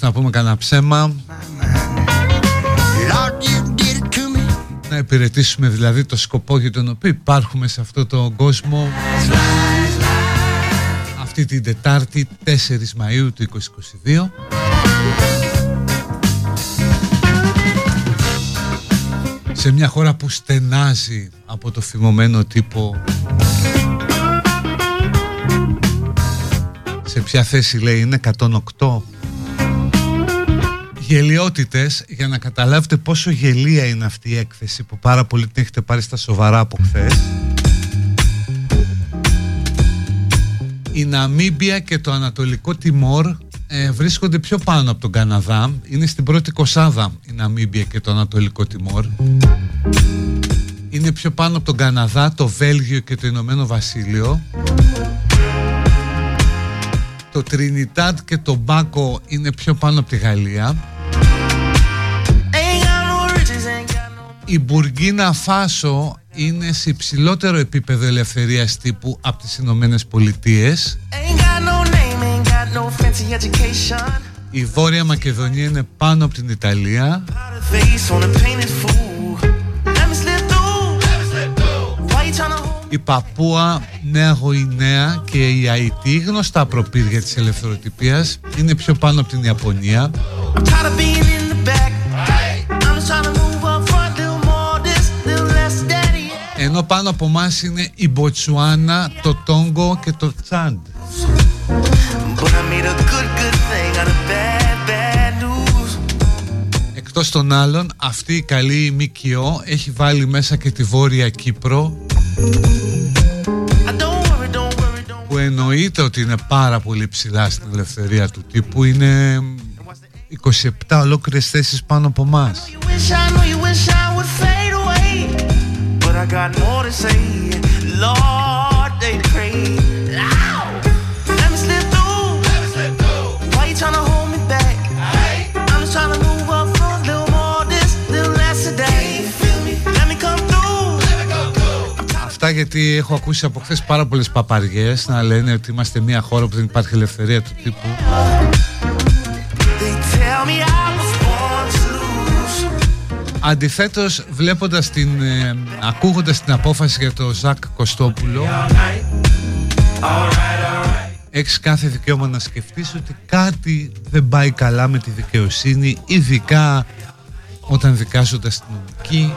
να πούμε κανένα ψέμα. Να υπηρετήσουμε δηλαδή το σκοπό για τον οποίο υπάρχουμε σε αυτό το κόσμο. Αυτή την Τετάρτη 4 Μαΐου του 2022 σε μια χώρα που στενάζει από το φημωμένο τύπο σε ποια θέση λέει είναι 108 γελιότητες για να καταλάβετε πόσο γελία είναι αυτή η έκθεση που πάρα πολύ την έχετε πάρει στα σοβαρά από χθες. Η Ναμίμπια και το Ανατολικό Τιμόρ ε, βρίσκονται πιο πάνω από τον Καναδά. Είναι στην πρώτη κοσάδα η Ναμίμπια και το Ανατολικό Τιμόρ. Είναι πιο πάνω από τον Καναδά, το Βέλγιο και το Ηνωμένο Βασίλειο. Το Τρινιτάτ και το Μπάκο είναι πιο πάνω από τη Γαλλία. Η Μπουργκίνα Φάσο είναι σε υψηλότερο επίπεδο ελευθερίας τύπου από τις Ηνωμένες Πολιτείες. Η Βόρεια Μακεδονία είναι πάνω από την Ιταλία. Η Παπούα, Νέα Γοηναία και η Αϊτή, γνωστά προπήρια της ελευθεροτυπίας, είναι πιο πάνω από την Ιαπωνία. Ενώ πάνω από εμά είναι η Μποτσουάνα, το Τόγκο και το Τσάντ. Εκτός των άλλων, αυτή η καλή ΜΚΟ έχει βάλει μέσα και τη Βόρεια Κύπρο που εννοείται ότι είναι πάρα πολύ ψηλά στην ελευθερία του τύπου. Είναι 27 ολόκληρες θέσεις πάνω από εμάς Αυτά γιατί έχω ακούσει από χθες πάρα πολλές παπαριές να λένε ότι είμαστε μια χώρα που δεν υπάρχει ελευθερία του τύπου. Αντιθέτως βλέποντας την, ε, ακούγοντας την απόφαση για το Ζακ Κωστόπουλο Έχεις κάθε δικαίωμα να σκεφτείς ότι κάτι δεν πάει καλά με τη δικαιοσύνη Ειδικά όταν δικάζονται αστυνομικοί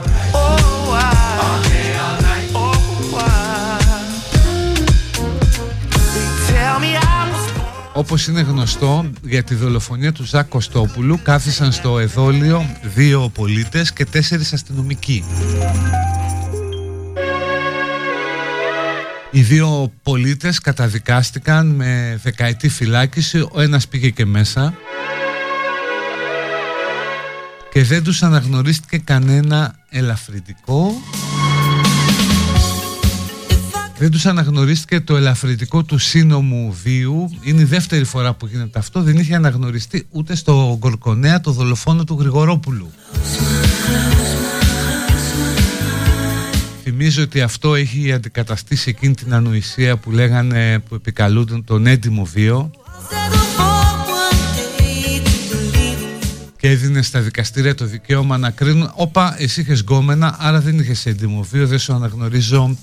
όπως είναι γνωστό για τη δολοφονία του Ζακ Κωστόπουλου κάθισαν στο εδόλιο δύο πολίτες και τέσσερις αστυνομικοί. Οι δύο πολίτες καταδικάστηκαν με δεκαετή φυλάκιση, ο ένας πήγε και μέσα και δεν τους αναγνωρίστηκε κανένα ελαφρυντικό δεν τους αναγνωρίστηκε το ελαφρυντικό του σύνομου βίου είναι η δεύτερη φορά που γίνεται αυτό δεν είχε αναγνωριστεί ούτε στο Γκορκονέα το δολοφόνο του Γρηγορόπουλου. Θυμίζω ότι αυτό έχει αντικαταστήσει εκείνη την ανοησία που λέγανε που επικαλούνταν τον έντιμο βίο. Και έδινε στα δικαστήρια το δικαίωμα να κρίνουν όπα εσύ είχες γκόμενα άρα δεν είχες έντιμο βίο δεν σου αναγνωρίζω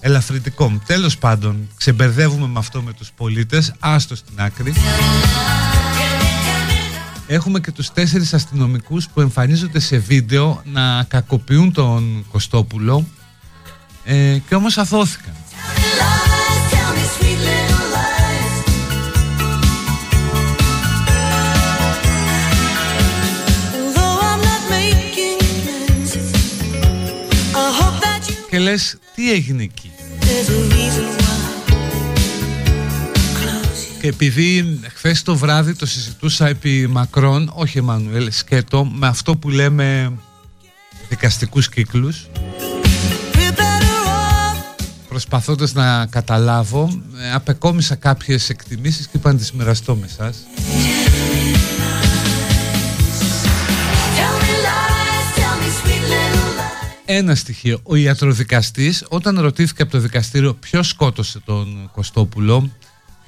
ελαφρυντικό τέλος πάντων ξεμπερδεύουμε με αυτό με τους πολίτες άστο στην άκρη Έχουμε και τους τέσσερις αστυνομικούς που εμφανίζονται σε βίντεο να κακοποιούν τον Κωστόπουλο ε, και όμως αθώθηκαν. Και λες τι έγινε εκεί; Και επειδή χθες το βράδυ το συζητούσα επί μακρόν Όχι Εμμανουέλ σκέτο Με αυτό που λέμε δικαστικούς κύκλους προσπαθώντας να καταλάβω ε, απεκόμισα κάποιες εκτιμήσεις και είπα να τις μοιραστώ με εσάς Ένα στοιχείο, ο ιατροδικαστής όταν ρωτήθηκε από το δικαστήριο ποιος σκότωσε τον Κωστόπουλο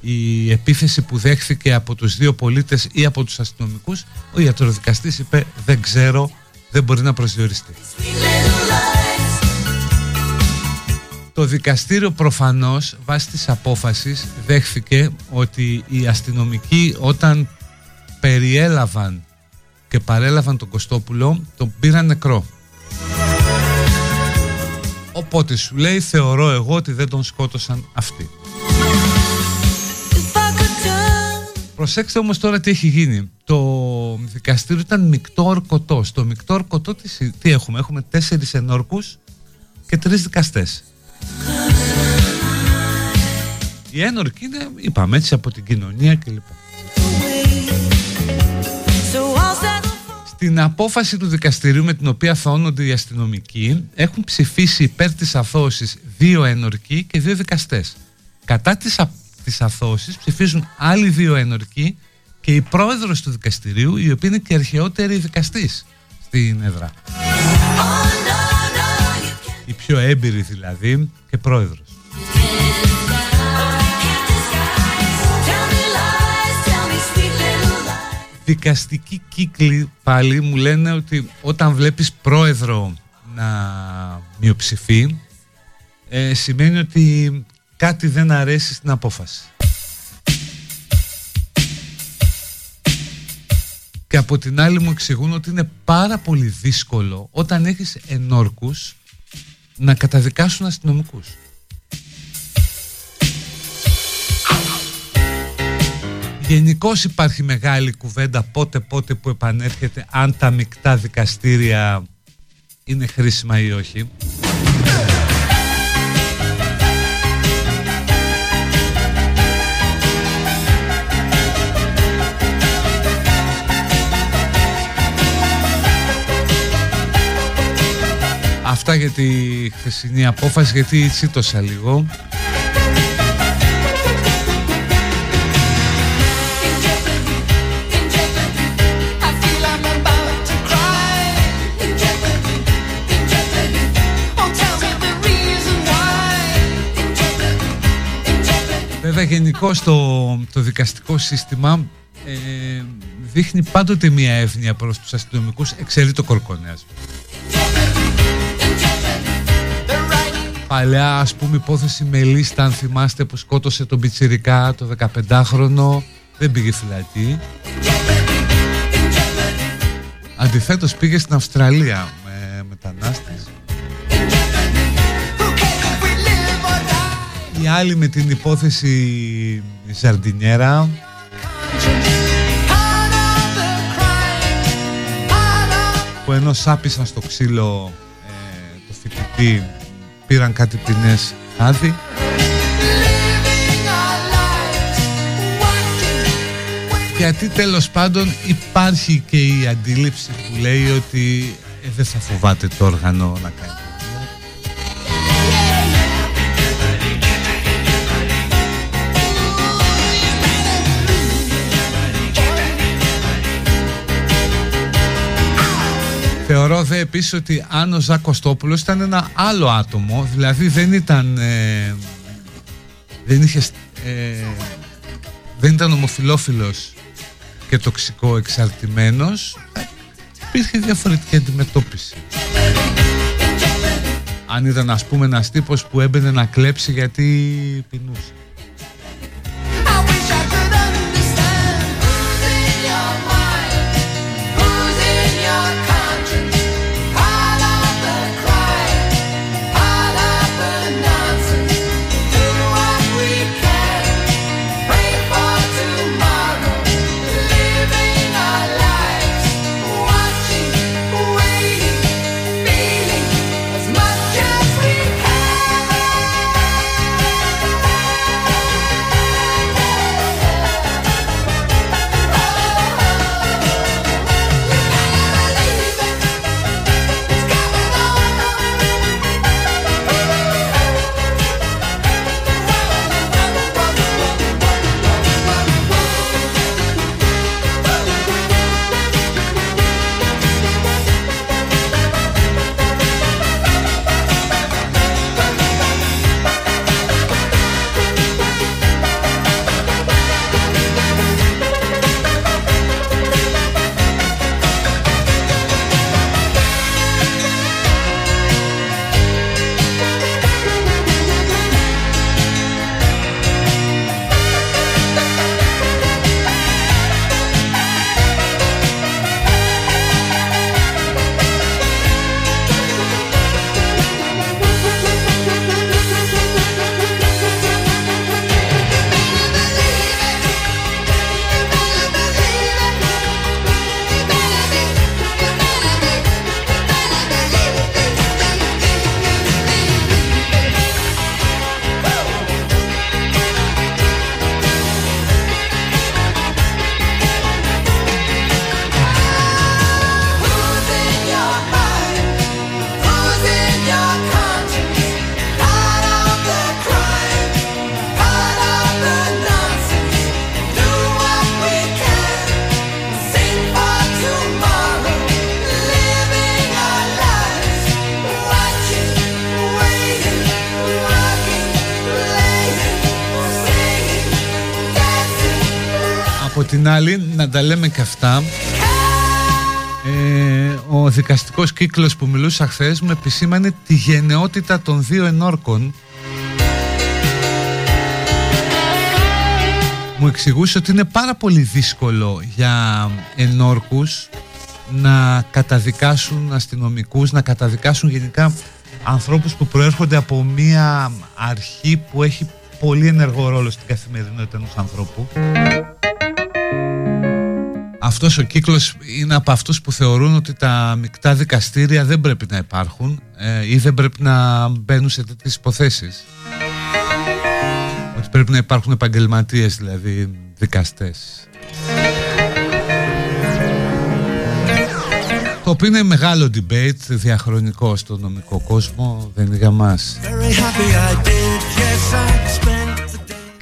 η επίθεση που δέχθηκε από τους δύο πολίτες ή από τους αστυνομικούς ο ιατροδικαστής είπε δεν ξέρω, δεν μπορεί να προσδιοριστεί το δικαστήριο προφανώς βάσει της απόφασης δέχθηκε ότι οι αστυνομικοί όταν περιέλαβαν και παρέλαβαν τον Κωστόπουλο τον πήραν νεκρό. Οπότε σου λέει θεωρώ εγώ ότι δεν τον σκότωσαν αυτοί. Προσέξτε όμως τώρα τι έχει γίνει. Το δικαστήριο ήταν μεικτό ορκωτό. Στο μεικτό ορκωτό τι έχουμε; Έχουμε τέσσερις ενόρκους και τρεις δικαστές. Η ένορκη είναι, είπαμε έτσι, από την κοινωνία κλπ. Στην απόφαση του δικαστηρίου με την οποία θαώνονται οι αστυνομικοί έχουν ψηφίσει υπέρ της αθώωσης δύο ένορκοι και δύο δικαστές. Κατά της, α... της αθώωσης ψηφίζουν άλλοι δύο ένορκοι και η πρόεδρος του δικαστηρίου η οποία είναι και αρχαιότερη δικαστής στην έδρα. Η πιο έμπειρη δηλαδή και πρόεδρος. Δικαστικοί κύκλοι πάλι μου λένε ότι όταν βλέπεις πρόεδρο να μειοψηφεί ε, σημαίνει ότι κάτι δεν αρέσει στην απόφαση. Και από την άλλη μου εξηγούν ότι είναι πάρα πολύ δύσκολο όταν έχεις ενόρκους να καταδικάσουν αστυνομικούς. Γενικώ υπάρχει μεγάλη κουβέντα πότε πότε που επανέρχεται αν τα μεικτά δικαστήρια είναι χρήσιμα ή όχι. Αυτά για τη χθεσινή απόφαση γιατί τσίτωσα λίγο Βέβαια γενικώ το, το δικαστικό σύστημα ε, δείχνει πάντοτε μια εύνοια προς τους αστυνομικούς εξαιρεί το κορκονέας. Παλιά ας πούμε υπόθεση Μελίστα αν θυμάστε που σκότωσε τον Πιτσιρικά το 15χρονο δεν πήγε φυλακή. Αντιθέτως πήγε στην Αυστραλία με μετανάστες η άλλη με την υπόθεση Ζαρντινιέρα. Που ενώ σάπισαν στο ξύλο ε, το φοιτητή πήραν κάτι ποινές χάδι γιατί τέλος πάντων υπάρχει και η αντίληψη που λέει ότι ε, δεν θα φοβάται το όργανο να κάνει Θεωρώ δε επίσης ότι αν ο Ζακ Κωστόπουλος ήταν ένα άλλο άτομο, δηλαδή δεν ήταν, ε, δεν είχε, ε, δεν ήταν ομοφιλόφιλος και τοξικό εξαρτημένος, υπήρχε διαφορετική αντιμετώπιση. Αν ήταν ας πούμε ένας τύπος που έμπαινε να κλέψει γιατί πεινούσε. Τα λέμε και αυτά. Ε, ο δικαστικός κύκλος που μιλούσα χθες μου επισήμανε τη γενναιότητα των δύο ενόρκων. Μου εξηγούσε ότι είναι πάρα πολύ δύσκολο για ενόρκους να καταδικάσουν αστυνομικούς, να καταδικάσουν γενικά ανθρώπους που προέρχονται από μια αρχή που έχει πολύ ενεργό ρόλο στην καθημερινότητα ενός ανθρώπου αυτός ο κύκλος είναι από αυτούς που θεωρούν ότι τα μεικτά δικαστήρια δεν πρέπει να υπάρχουν ε, ή δεν πρέπει να μπαίνουν σε τέτοιες υποθέσεις. Ότι πρέπει να υπάρχουν επαγγελματίες, δηλαδή δικαστές. Το οποίο είναι μεγάλο debate διαχρονικό στο νομικό κόσμο, δεν είναι για μας.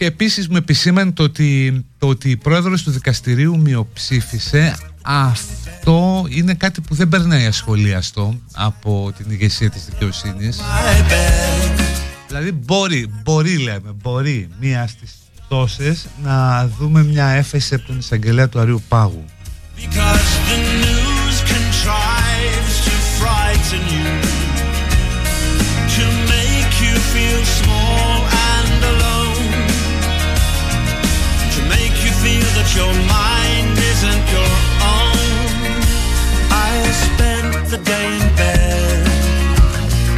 Και επίσης μου επισήμανε το ότι, το ότι η πρόεδρος του δικαστηρίου μειοψήφισε. Αυτό είναι κάτι που δεν περνάει ασχολίαστο από την ηγεσία της δικαιοσύνης. Δηλαδή μπορεί, μπορεί λέμε, μπορεί μία στις τόσες να δούμε μια έφεση από τον εισαγγελέα του Αρίου Πάγου your mind isn't your own. I spent the day in bed.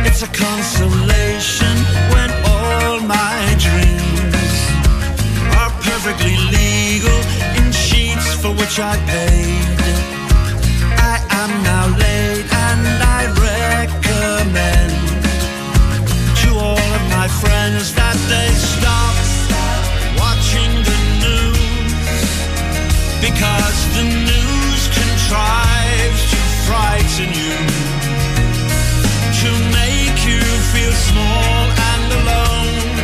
It's a consolation when all my dreams are perfectly legal in sheets for which I paid. I am now late and I recommend to all of my friends that they stop. Because the news contrives to frighten you, to make you feel small and alone,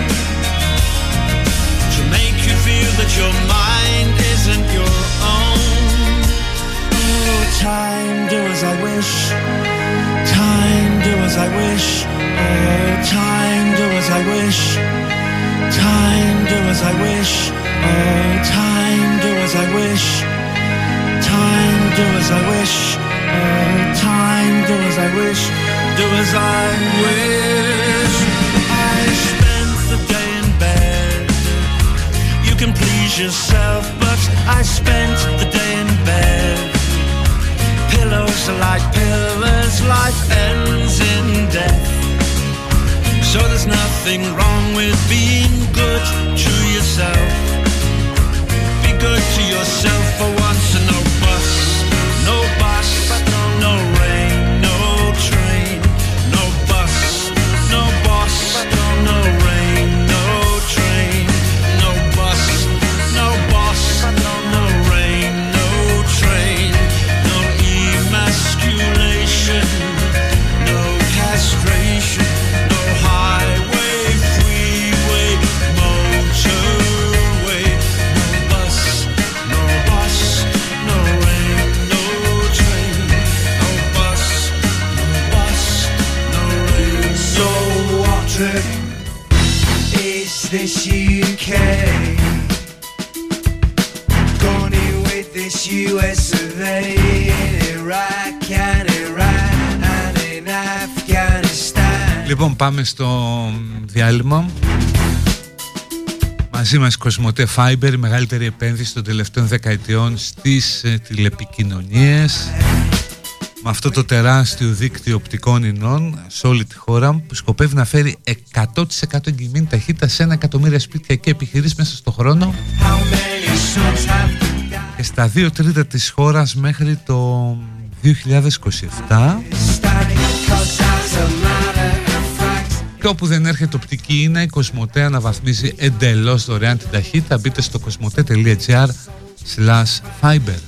to make you feel that your mind isn't your own. Oh, time, do as I wish. Time, do as I wish. Oh, time, do as I wish. Time, do as I wish. Oh, time, do as I wish. Time, do as I wish. Oh, time, do as I wish. Do as I wish. I spent the day in bed. You can please yourself, but I spent the day in bed. Pillows are like pillars, life ends in death. So there's nothing wrong with being good to yourself. Good to yourself is this UK? Gone in with this US of A in Iraq and Iran and in Afghanistan. Λοιπόν, πάμε στο διάλειμμα. Μαζί μας Κοσμοτέ Fiber, η μεγαλύτερη επένδυση των τελευταίων δεκαετιών στις ε, τηλεπικοινωνίες. Με αυτό το τεράστιο δίκτυο οπτικών ινών σε όλη τη χώρα που σκοπεύει να φέρει 100% εγγυημένη ταχύτητα σε ένα εκατομμύρια σπίτια και επιχειρήσεις μέσα στο χρόνο. How many sons have to die? και στα δύο τρίτα της χώρας μέχρι το 2027 Static, 'cause as a matter of fact, και όπου δεν έρχεται οπτική είναι η Κοσμοτέ αναβαθμίζει εντελώς δωρεάν την ταχύτητα. Μπείτε στο cosmote.gr slash fiber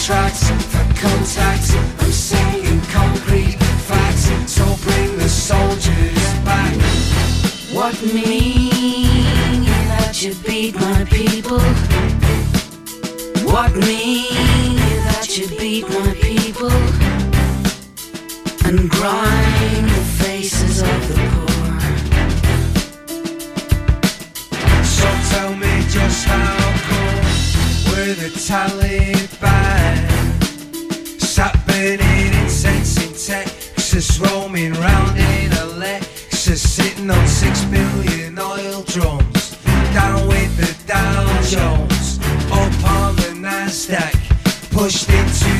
contracts for contacts. I'm saying concrete facts. So bring the soldiers back. What mean that you beat my people? What mean that you beat my people? And grind the faces of the poor. So tell me just how the Taliban? Sat burning incense in Texas, roaming round in a Lexus, sitting on six billion oil drums. Down with the Dow Jones, up on the Nasdaq, pushed into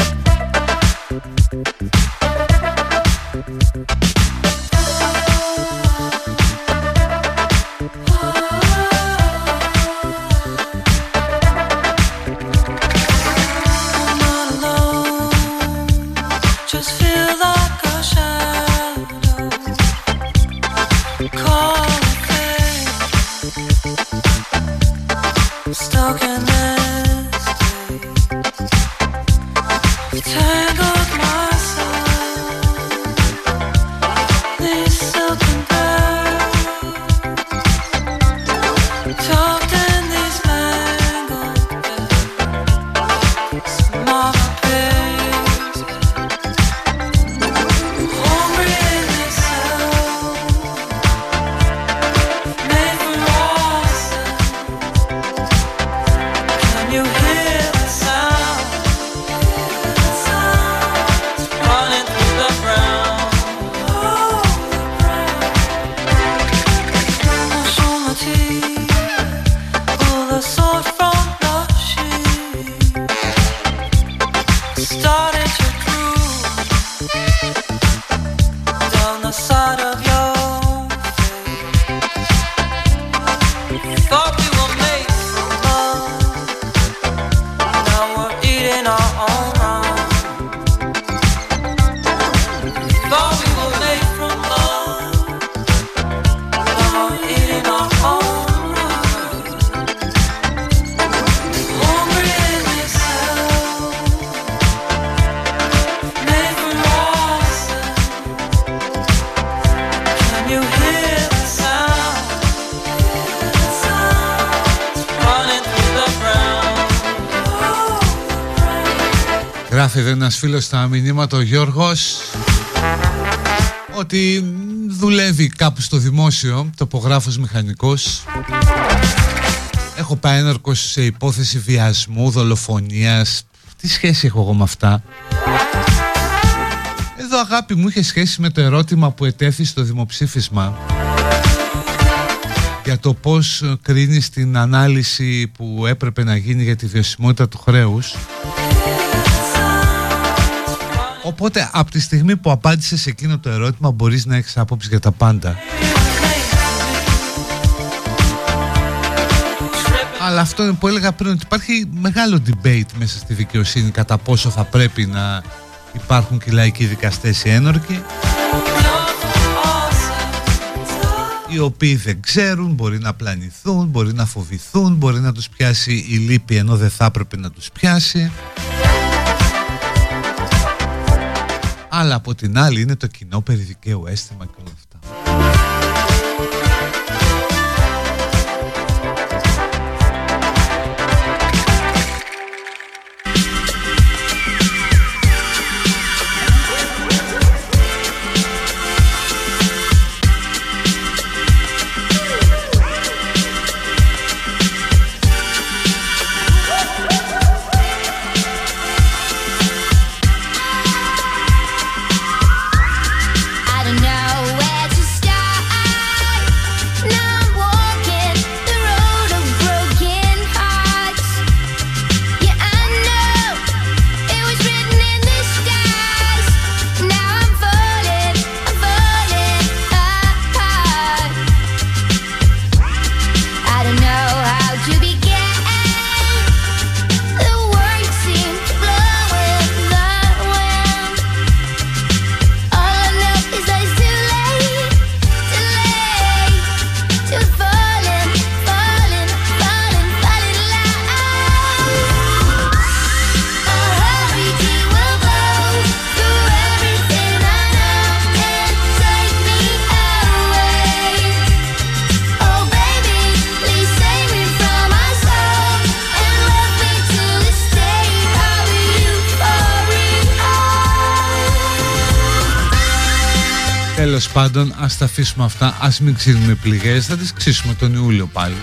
φίλος στα μηνύματα ο Γιώργος ότι δουλεύει κάπου στο δημόσιο, τοπογράφος μηχανικός. Έχω πάει έναρκος σε υπόθεση βιασμού, δολοφονίας. Τι σχέση έχω εγώ με αυτά; Εδώ αγάπη μου είχε σχέση με το ερώτημα που ετέθη στο δημοψήφισμα για το πώς κρίνεις την ανάλυση που έπρεπε να γίνει για τη βιωσιμότητα του χρέους. Οπότε από τη στιγμή που απάντησες σε εκείνο το ερώτημα μπορείς να έχεις άποψη για τα πάντα. Αλλά αυτό είναι που έλεγα πριν ότι υπάρχει μεγάλο debate μέσα στη δικαιοσύνη κατά πόσο θα πρέπει να υπάρχουν και λαϊκοί δικαστές ή ένορκοι οι οποίοι δεν ξέρουν, μπορεί να πλανηθούν, μπορεί να φοβηθούν, μπορεί να τους πιάσει η λύπη ενώ δεν θα έπρεπε να τους πιάσει. Αλλά από την άλλη είναι το κοινό περιδικαίου αίσθημα και όλα αυτά. Πάντων, ας τα αφήσουμε αυτά, ας μην ξύνουμε πληγές, θα τις ξύσουμε τον Ιούλιο πάλι.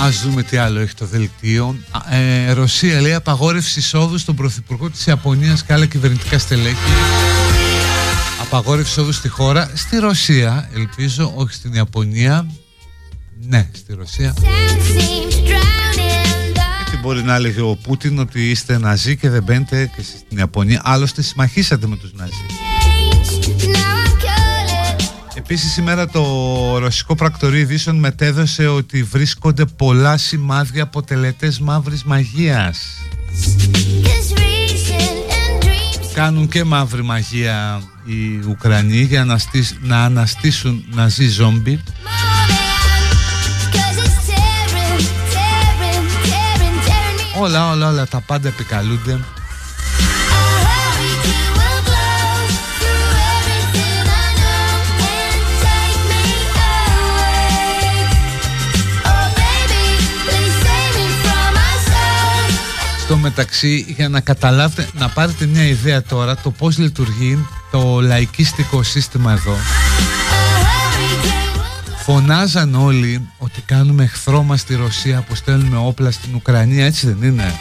Ας δούμε τι άλλο έχει το δελτίο. Ε, Ρωσία λέει απαγόρευση εισόδου στον Πρωθυπουργό της Ιαπωνίας και άλλα κυβερνητικά στελέχη. Απαγόρευση εισόδου στη χώρα, στη Ρωσία, ελπίζω, όχι στην Ιαπωνία. Ναι, στη Ρωσία. Γιατί μπορεί να έλεγε ο Πούτιν ότι είστε Ναζί και δεν μπαίνετε και στην Ιαπωνία. Άλλωστε συμμαχίσατε με τους Ναζί. Επίσης σήμερα το ρωσικό πρακτορείο ειδήσεων μετέδωσε ότι βρίσκονται πολλά σημάδια από τελετές μαύρης μαγείας. Κάνουν και μαύρη μαγεία οι Ουκρανοί για να, να αναστήσουν ναζί ζόμπι. Όλα, όλα, όλα τα πάντα επικαλούνται. Στο μεταξύ για να καταλάβετε, να πάρετε μια ιδέα τώρα το πώς λειτουργεί το λαϊκίστικο σύστημα εδώ. Φωνάζαν όλοι ότι κάνουμε εχθρό μας στη Ρωσία που στέλνουμε όπλα στην Ουκρανία, έτσι δεν είναι;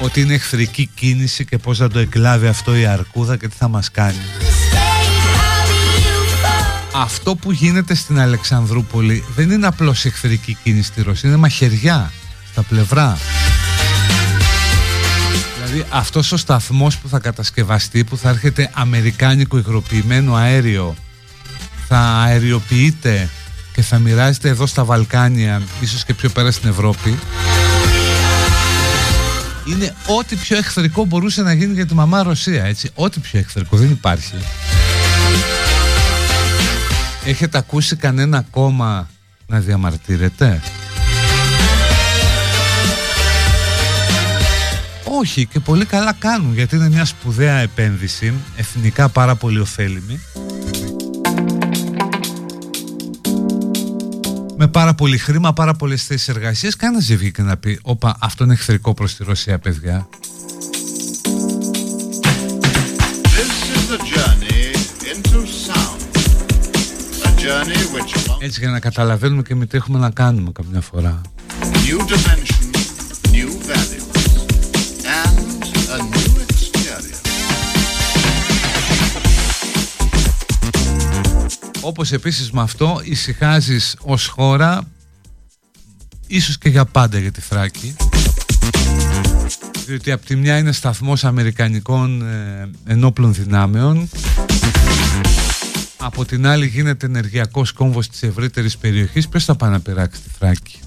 Ότι είναι εχθρική κίνηση και πώς θα το εκλάβει αυτό η αρκούδα και τι θα μας κάνει. Αυτό που γίνεται στην Αλεξανδρούπολη δεν είναι απλώς εχθρική κίνηση στη Ρωσία, είναι μαχαιριά στα πλευρά. Δηλαδή αυτός ο σταθμός που θα κατασκευαστεί, που θα έρχεται αμερικάνικο υγροποιημένο αέριο, θα αεριοποιείται και θα μοιράζεται εδώ στα Βαλκάνια, ίσως και πιο πέρα στην Ευρώπη, είναι ό,τι πιο εχθρικό μπορούσε να γίνει για τη μαμά Ρωσία, έτσι. Ό,τι πιο εχθρικό, δεν υπάρχει. Έχετε ακούσει κανένα κόμμα να διαμαρτύρεται; Όχι και πολύ καλά κάνουν γιατί είναι μια σπουδαία επένδυση εθνικά πάρα πολύ ωφέλιμη με πάρα πολύ χρήμα, πάρα πολλές θέσεις εργασίας. Κανένα δεν βγήκε να πει: Όπα, αυτό είναι εχθρικό προς τη Ρωσία, παιδιά. Έτσι για να καταλαβαίνουμε και με τι έχουμε να κάνουμε καμιά φορά. New dimension, new Όπως επίσης με αυτό ησυχάζεις ως χώρα ίσως και για πάντα για τη Θράκη. Διότι από τη μια είναι σταθμός αμερικανικών ε, ενόπλων δυνάμεων. Από την άλλη γίνεται ενεργειακός κόμβος της ευρύτερης περιοχής. Ποιος θα πάει να πειράξει τη Θράκη;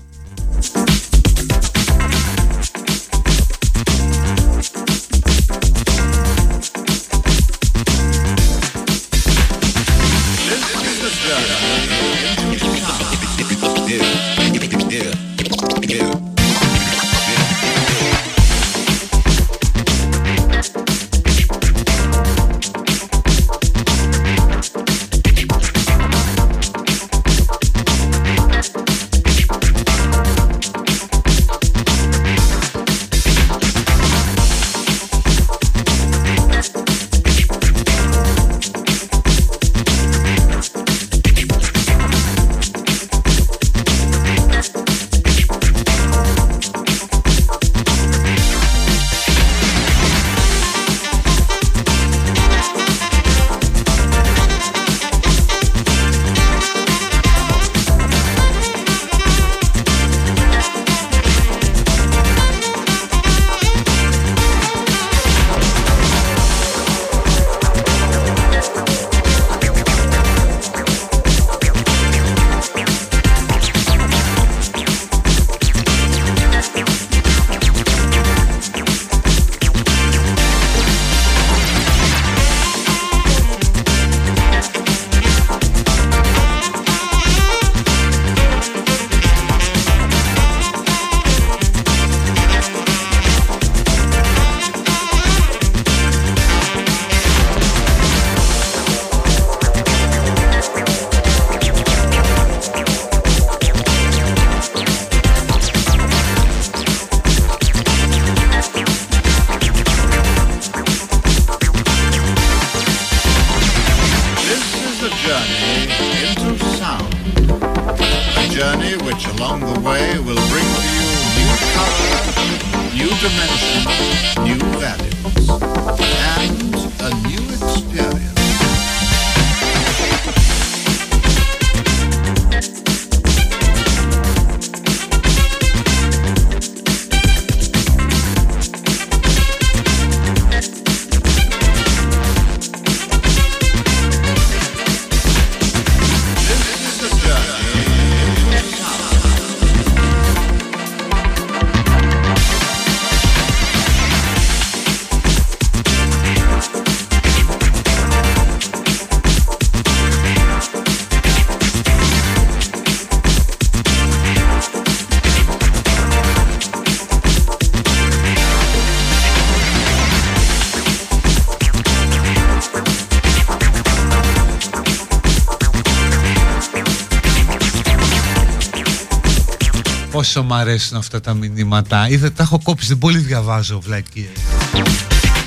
Πόσο μ' αρέσουν αυτά τα μηνύματα. Είδε, τα έχω κόψει, δεν πολύ διαβάζω βλακίες.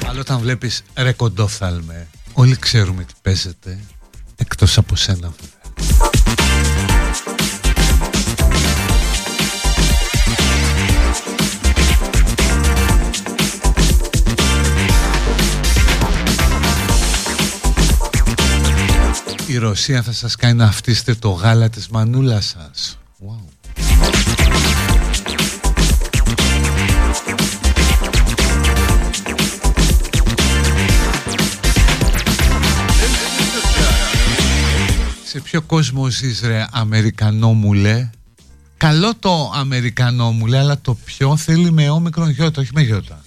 Αλλά όταν βλέπεις ρε κοντόφθαλμε, όλοι ξέρουμε τι παίζεται, εκτός από σένα βέβαια. Η Ρωσία θα σας κάνει να αυτίστε το γάλα της μανούλας σας. Σε ποιο κόσμος ζεις ρε Αμερικανό μου λέ Καλό το Αμερικανό μου λέ Αλλά το πιο θέλει με όμικρον γιώτα Όχι με γιώτα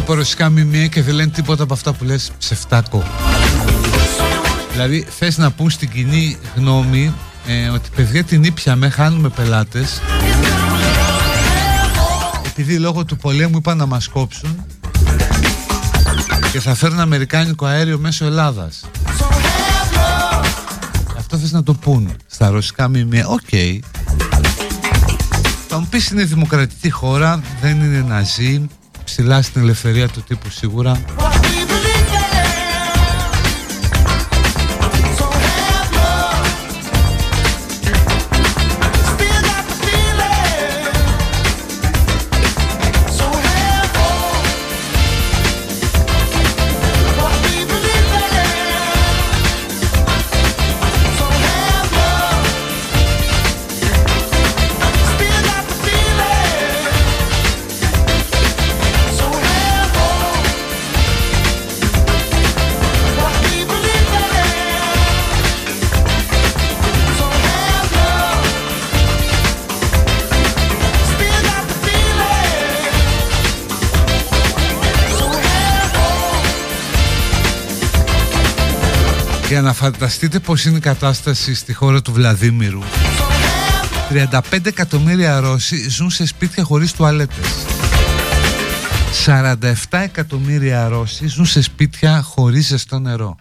από ρωσικά μίντια και δεν λένε τίποτα από αυτά που λες ψευτάκο. Δηλαδή θες να πούν στην κοινή γνώμη ε, ότι παιδιά την ήπιαμε, χάνουμε πελάτες επειδή λόγω του πολέμου είπαν να μας κόψουν και θα φέρουν αμερικάνικο αέριο μέσω Ελλάδας. Αυτό θες να το πούν στα ρωσικά μίντια. OK. Okay. Θα μου πεις είναι δημοκρατική χώρα, δεν είναι ναζί, ψηλά στην ελευθερία του τύπου σίγουρα. Για να φανταστείτε πως είναι η κατάσταση στη χώρα του Βλαδίμηρου. 35 εκατομμύρια Ρώσοι ζουν σε σπίτια χωρίς τουαλέτες. 47 εκατομμύρια Ρώσοι ζουν σε σπίτια χωρίς ζεστό νερό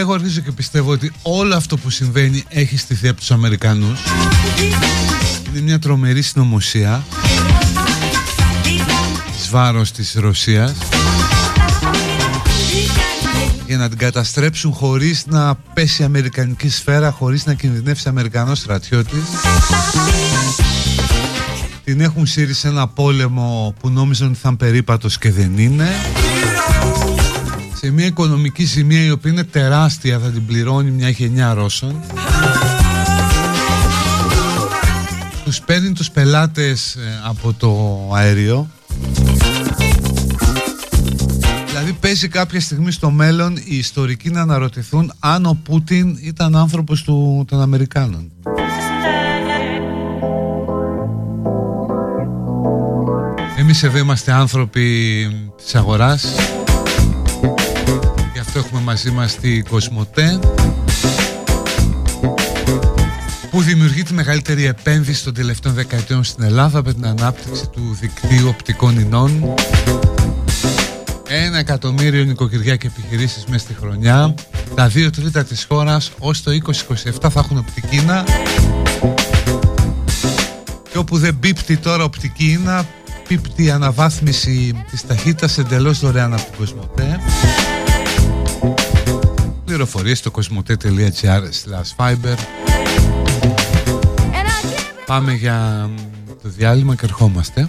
πραγματικά εγώ αρχίζω και πιστεύω ότι όλο αυτό που συμβαίνει έχει στηθεί από τους Αμερικανούς. Είναι μια τρομερή συνωμοσία βάρος της Ρωσίας για να την καταστρέψουν χωρίς να πέσει η Αμερικανική σφαίρα, χωρίς να κινδυνεύσει Αμερικανός στρατιώτης. Την έχουν σύρει σε ένα πόλεμο που νόμιζαν ότι θα είναι περίπατος και δεν είναι. Σε μια οικονομική ζημία η οποία είναι τεράστια θα την πληρώνει μια γενιά Ρώσων. Τους παίρνει τους πελάτες ε, από το αέριο Δηλαδή παίζει κάποια στιγμή στο μέλλον οι ιστορικοί να αναρωτηθούν αν ο Πούτιν ήταν άνθρωπος του, των Αμερικάνων. Εμείς εδώ είμαστε άνθρωποι της αγοράς Γι' αυτό έχουμε μαζί μας τη Κοσμοτέ που δημιουργεί τη μεγαλύτερη επένδυση των τελευταίων δεκαετιών στην Ελλάδα με την ανάπτυξη του δικτύου οπτικών ινών. Ένα εκατομμύριο νοικοκυριά και επιχειρήσεις μέσα στη χρονιά. Τα δύο τρίτα της χώρας ως το 2027 θα έχουν οπτική ίνα. Και όπου δεν πίπτει τώρα οπτική ίνα πίπτει η αναβάθμιση της ταχύτητας εντελώς δωρεάν από την Κοσμοτέ πληροφορίες στο κοσμοτέ.gr fiber Πάμε για το διάλειμμα και ερχόμαστε.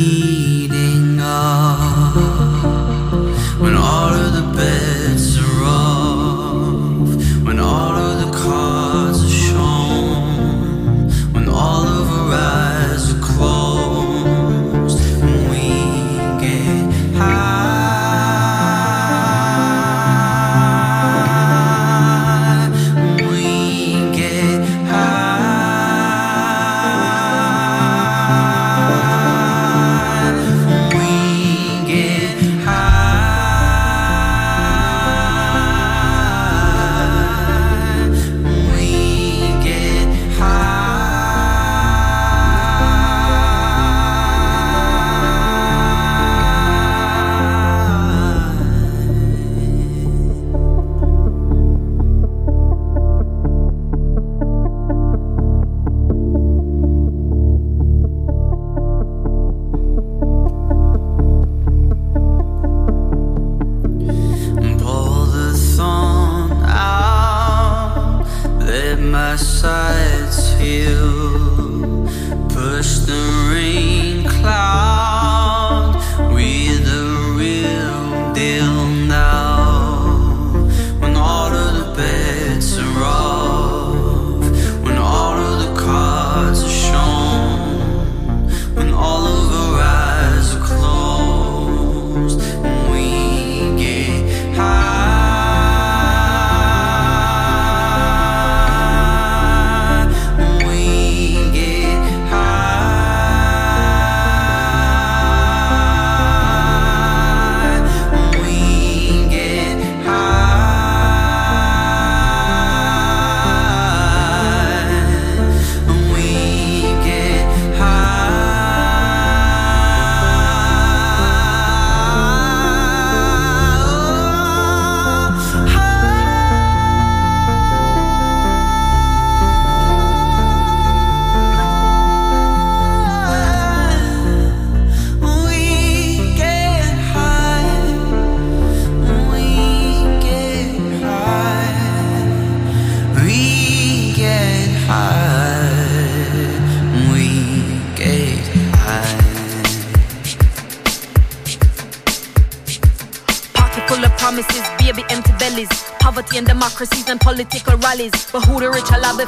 key.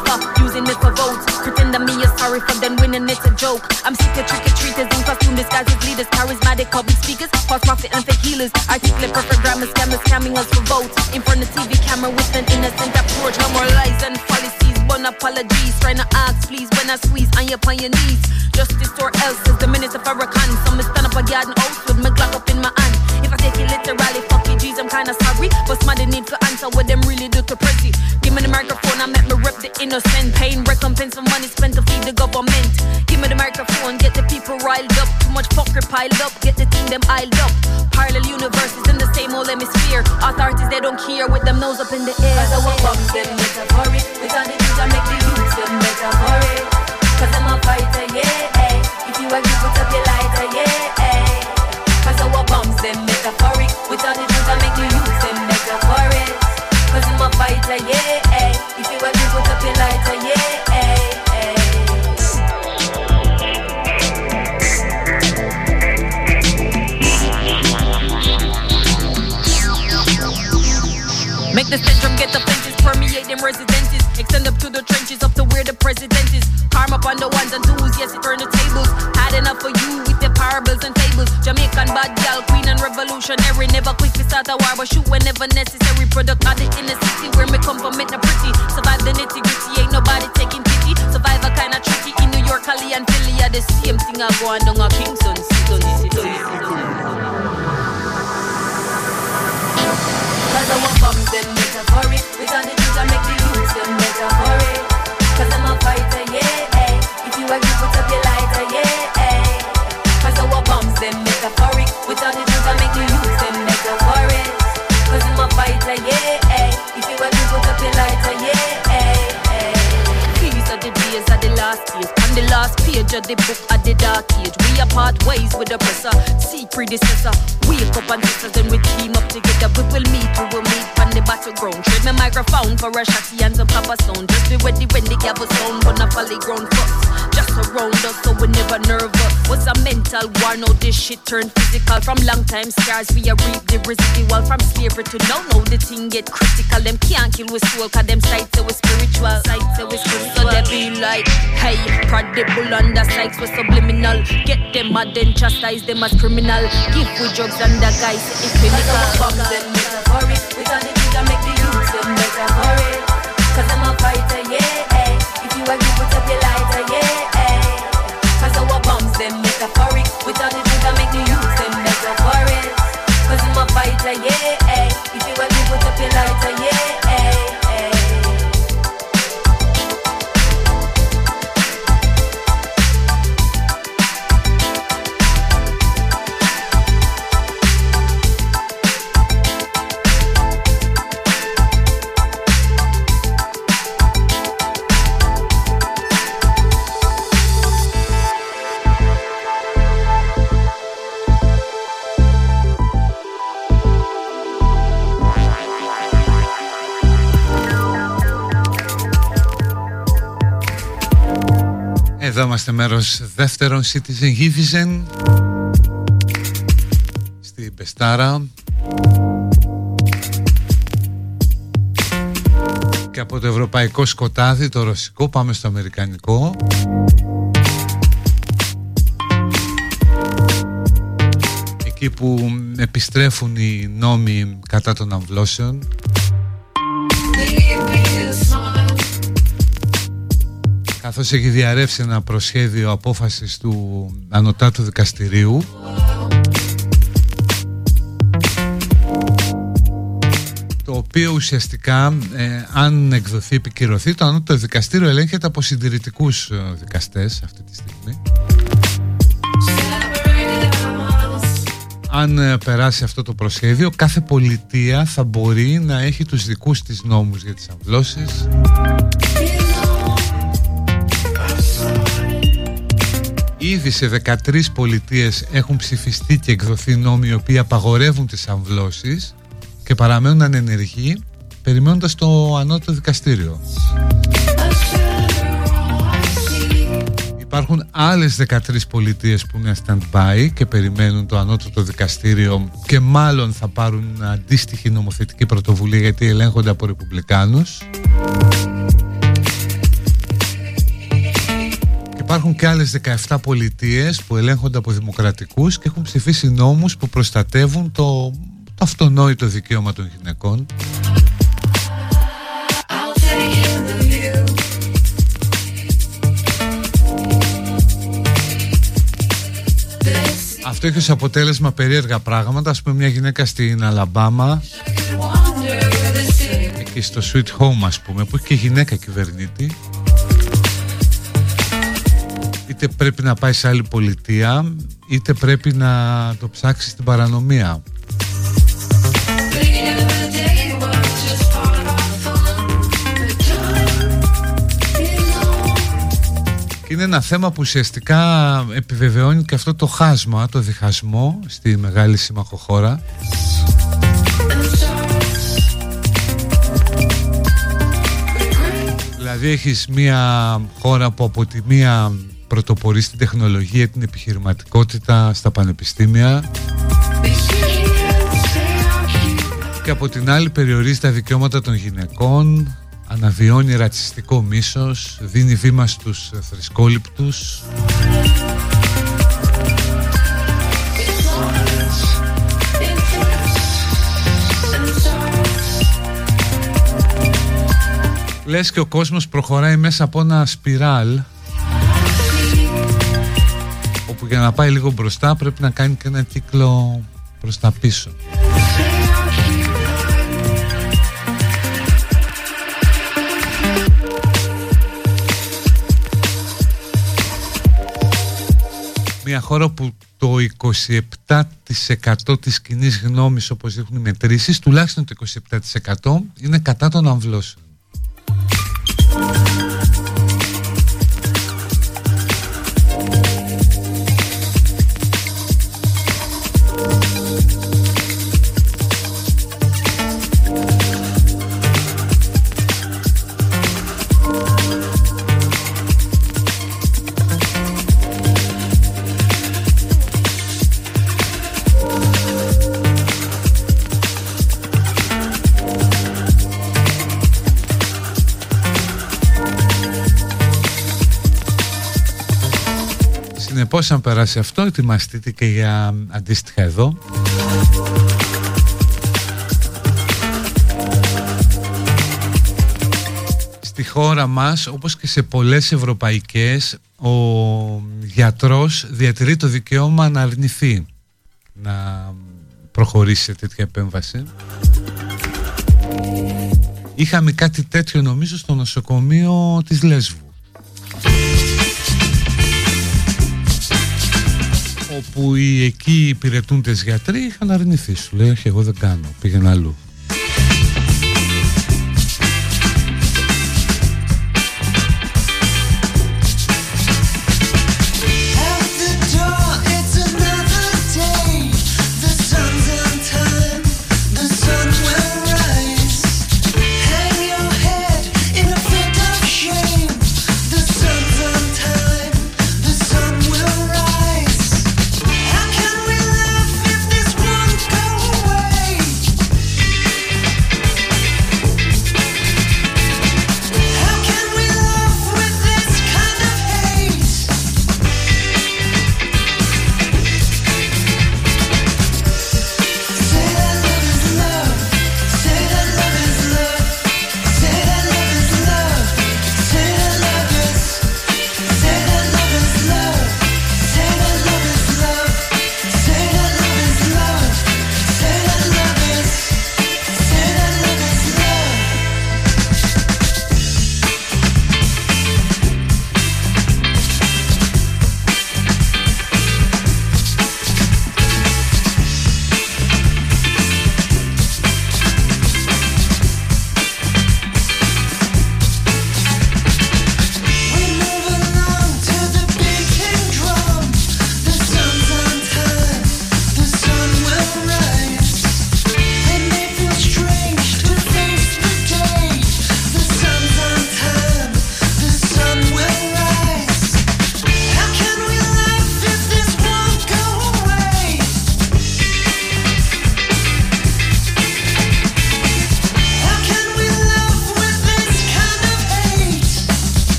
Are? Using me for votes. Pretend that me is sorry for them winning it's a joke. I'm sick of trick or treaters in costume disguises, leaders, charismatic public speakers, false prophet and fake healers. Articulate perfect grammar scammers scamming us for votes. In front of TV I squeeze on your upon your knees. Justice or else is the for a con. So me stand up a garden house with my Glock up in my hand. If I take it literally, fuck you, G's, I'm kinda sorry. But somebody need to answer what them really do to pretty. Give me the microphone, I make me rep the innocent. Pain, recompense for money spent to feed the government. Give me the microphone, get the people riled up. Too much fucker piled up, get the thing them iled up. Parallel universes in the same old hemisphere. Authorities, they don't care with them nose up in the air. Cause I bombs, them metaphoric. With all the things I make the youth, them metaphoric. Cause I'm a fighter, yeah. eh. If you lighter, yeah. eh. Cause I bombs, them metaphoric. With all the things I make the youth, them I'm a fighter, yeah. eh. If you lighter, yeah. Make the syndrome get the fences, permeate them residences. Extend up to the trenches, up to where the president is. Karma upon the ones and twos, yes, it turn the tables. Had enough for you with the parables and fables. Jamaican bad gal, queen and revolutionary. Never quick to start a war, but shoot whenever necessary. Product of the inner city where me come from, it no pretty. Survive the nitty gritty, ain't nobody taking pity. Survivor kinda tricky in New York, Cali, and Philly. Are the same thing I go on down a Kingston. Page of the book of the dark age. We are part ways with the oppressor. See predecessor. Wake up and sisters, then we team up together. We will meet, we will meet on the battleground. Trade me microphone for a shotty and some papa sound. Just be ready when the gavel sound. Gonna folly ground first. Just around us, so we never nervous. What's a mental war? Now this shit turn physical. From long time scars, we are reap the residual. From slavery to now, now the thing get critical. Them can't kill with soul, cause them sights we spiritual. Sights we spiritual. So they be like, hey, prodigal under sights we subliminal. Get them mad then chastise them as criminal. Give with drugs and the guys say it's clinical. bombs, them metaphoric. With all the I make the youth, them metaphoric. Cause I'm a fighter, yeah. eh. If you agree, put up your lighter, yeah. eh. Cause want bombs, them metaphoric. With all the I make the youth, them metaphoric. Cause I'm a fighter, yeah. Εδώ είμαστε μέρος δεύτερον Citizen Givizen Στην Πεστάρα. Και από το ευρωπαϊκό σκοτάδι, το ρωσικό, πάμε στο αμερικανικό. Εκεί που επιστρέφουν οι νόμοι κατά των αμβλώσεων καθώς έχει διαρρεύσει ένα προσχέδιο απόφασης του Ανωτάτου Δικαστηρίου το οποίο ουσιαστικά ε, αν εκδοθεί επικυρωθεί το Ανώτατο Δικαστήριο ελέγχεται από συντηρητικούς ε, δικαστές αυτή τη στιγμή. Αν ε, περάσει αυτό το προσχέδιο κάθε πολιτεία θα μπορεί να έχει τους δικούς της νόμους για τις αμβλώσεις Ήδη σε 13 πολιτείες έχουν ψηφιστεί και εκδοθεί νόμοι οι οποίοι απαγορεύουν τις αμβλώσεις και παραμένουν ανενεργοί περιμένοντας το ανώτατο δικαστήριο. Υπάρχουν άλλες 13 πολιτείες που είναι stand-by και περιμένουν το ανώτατο δικαστήριο και μάλλον θα πάρουν αντίστοιχη νομοθετική πρωτοβουλία γιατί ελέγχονται από ρεπουμπλικάνους. Υπάρχουν και άλλες 17 πολιτείες που ελέγχονται από δημοκρατικούς και έχουν ψηφίσει νόμους που προστατεύουν το, το αυτονόητο δικαίωμα των γυναικών. Αυτό έχει ως αποτέλεσμα περίεργα πράγματα. Ας πούμε μια γυναίκα στην Αλαμπάμα εκεί στο Sweet Home ας πούμε που έχει και γυναίκα κυβερνήτη είτε πρέπει να πάει σε άλλη πολιτεία είτε πρέπει να το ψάξει στην παρανομία είναι ένα θέμα που ουσιαστικά επιβεβαιώνει και αυτό το χάσμα, το διχασμό στη μεγάλη συμμαχοχώρα. Δηλαδή έχεις μια χώρα που από τη μία πρωτοπορεί στην τεχνολογία, την επιχειρηματικότητα στα πανεπιστήμια και από την άλλη περιορίζει τα δικαιώματα των γυναικών αναβιώνει ρατσιστικό μίσος, δίνει βήμα στους θρησκόληπτους. Λες και ο κόσμος προχωράει μέσα από ένα σπιράλ όπου για να πάει λίγο μπροστά πρέπει να κάνει και ένα κύκλο προς τα πίσω. μια χώρα που το 27% της κοινής γνώμης όπως δείχνουν οι μετρήσεις τουλάχιστον το 27% είναι κατά των αμβλώσεων. Περάσει αυτό, ετοιμαστείτε και για αντίστοιχα εδώ. Στη χώρα μας, όπως και σε πολλές ευρωπαϊκές, ο γιατρός διατηρεί το δικαίωμα να αρνηθεί να προχωρήσει σε τέτοια επέμβαση. Είχαμε κάτι τέτοιο νομίζω στο νοσοκομείο της Λέσβου. Όπου οι εκεί υπηρετούντες γιατροί είχαν αρνηθεί. Σου λέει όχι εγώ δεν κάνω πήγαινε αλλού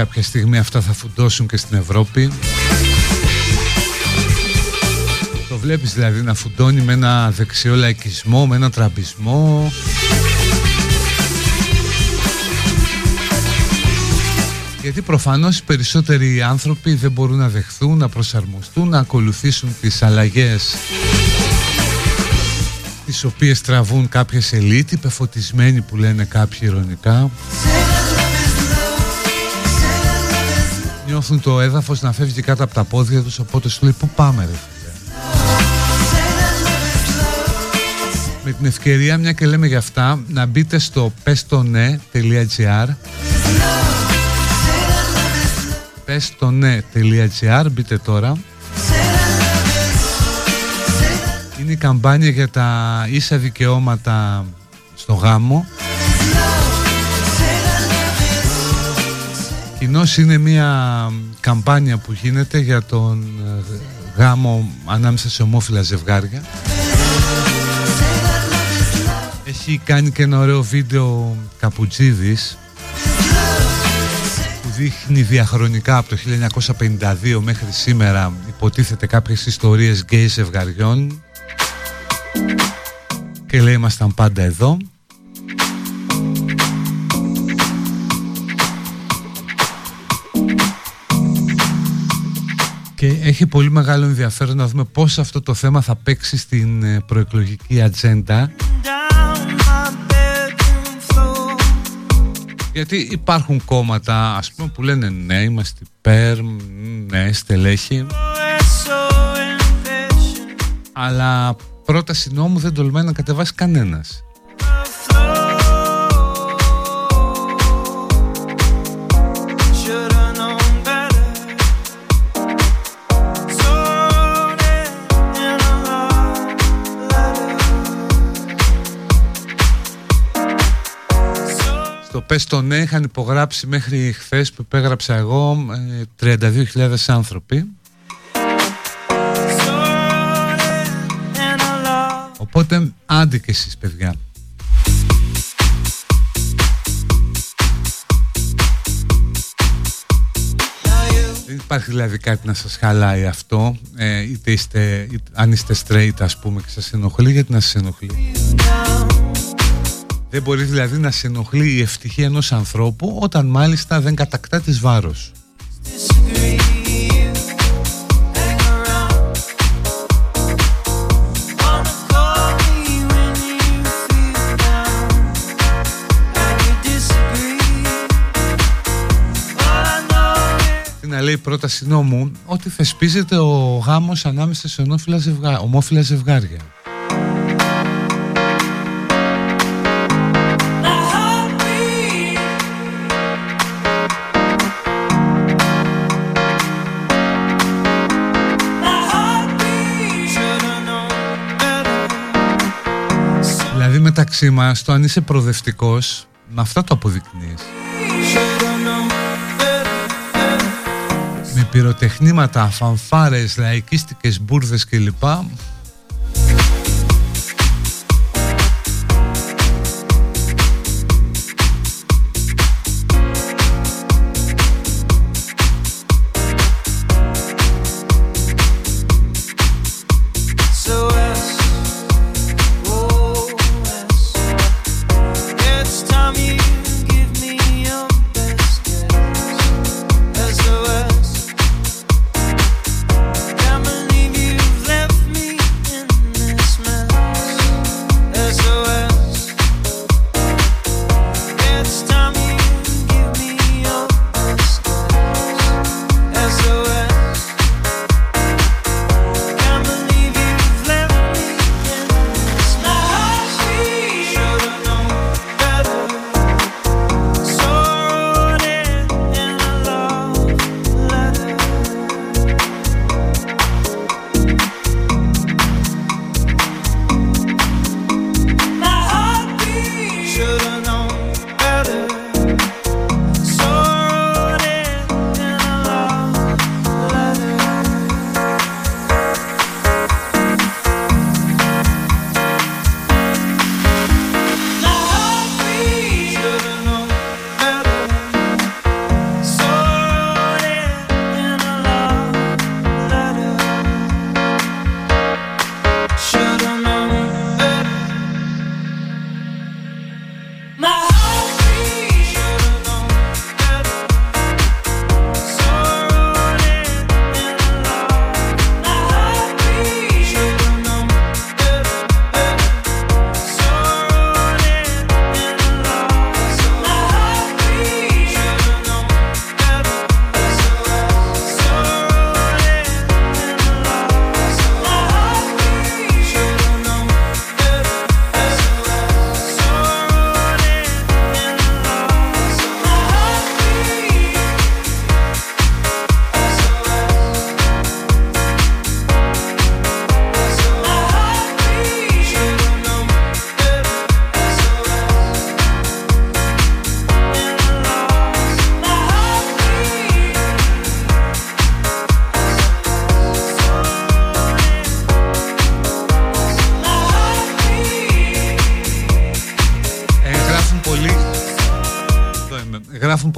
κάποια στιγμή αυτά θα φουντώσουν και στην Ευρώπη. Το βλέπεις δηλαδή να φουντώνει με ένα δεξιό λαϊκισμό, με ένα τραμπισμό. Γιατί προφανώς οι περισσότεροι άνθρωποι δεν μπορούν να δεχθούν, να προσαρμοστούν, να ακολουθήσουν τις αλλαγές τις οποίες τραβούν κάποιες ελίτ, πεφωτισμένοι που λένε κάποιοι ηρωνικά. Νιώθουν το έδαφος να φεύγει κάτω από τα πόδια τους, οπότε σου λέει πού πάμε ρε φίλε; Με την ευκαιρία, μια και λέμε για αυτά, να μπείτε στο πεστονε.gr πεστονε.gr μπείτε τώρα είναι η καμπάνια για τα ίσα δικαιώματα στο γάμο Κοινώς είναι μια καμπάνια που γίνεται για τον ε, γάμο ανάμεσα σε ομόφυλα ζευγάρια. Έχει κάνει και ένα ωραίο βίντεο Καπουτζίδης που δείχνει διαχρονικά από το 1952 μέχρι σήμερα υποτίθεται κάποιες ιστορίες γκέι ζευγαριών. Και λέει ήμασταν πάντα εδώ και έχει πολύ μεγάλο ενδιαφέρον να δούμε πώς αυτό το θέμα θα παίξει στην ε, προεκλογική ατζέντα γιατί υπάρχουν κόμματα ας πούμε που λένε ναι είμαστε υπέρ, ναι στελέχη αλλά πρόταση νόμου δεν τολμάει να κατεβάσει κανένας. Στο πες το ναι είχαν υπογράψει μέχρι χθες που υπέγραψα εγώ 32.000 ε, άνθρωποι Οπότε άντε και εσείς παιδιά. Δεν υπάρχει δηλαδή κάτι να σας χαλάει αυτό ε, είτε είστε, αν είστε straight ας πούμε και σας ενοχλεί γιατί να σας ενοχλεί; Δεν μπορείς δηλαδή να σε ενοχλεί η ευτυχία ενός ανθρώπου όταν μάλιστα δεν κατακτά της βάρος λέει πρόταση νόμου ότι θεσπίζεται ο γάμος ανάμεσα σε ζευγά, ομόφυλα ζευγάρια. Μεταξύ μας το αν είσαι προοδευτικός με αυτά το αποδεικνύεις. με πυροτεχνήματα, φανφάρες, λαϊκίστικες μπουρδες κλπ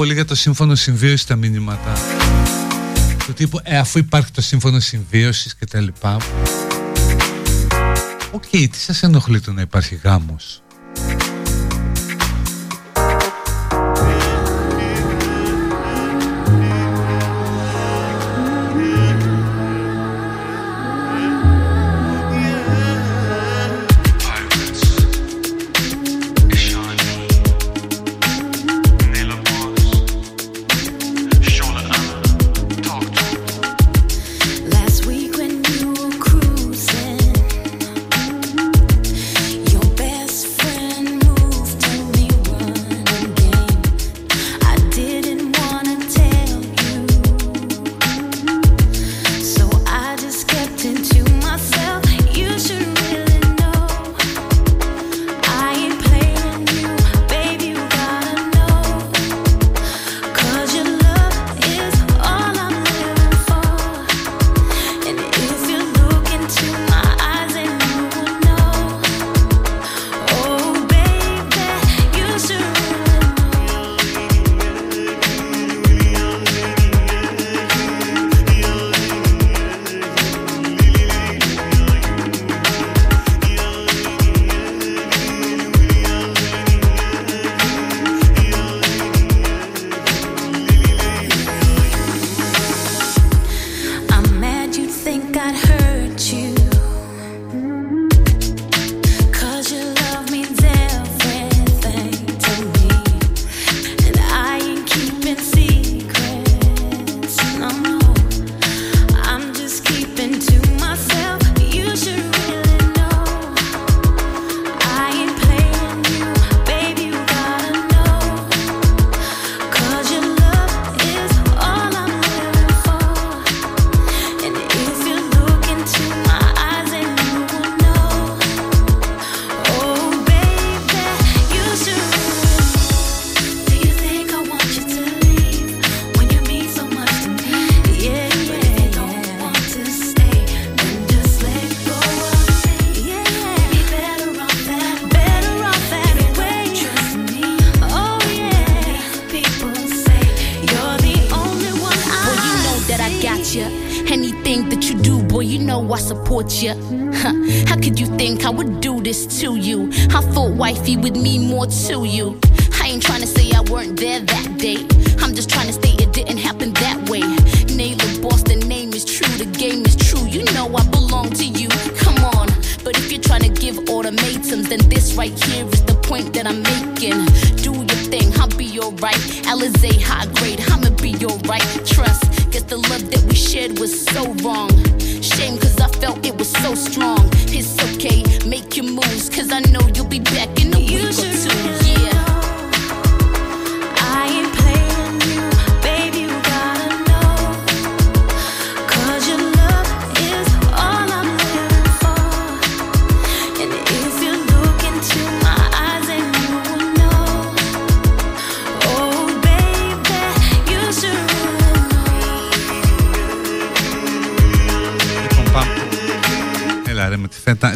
πολύ για το σύμφωνο συμβίωσης τα μηνύματα. Το τύπου, ε, αφού υπάρχει το σύμφωνο συμβίωσης και τα. Οκ, τι σας ενοχλεί το να υπάρχει γάμος;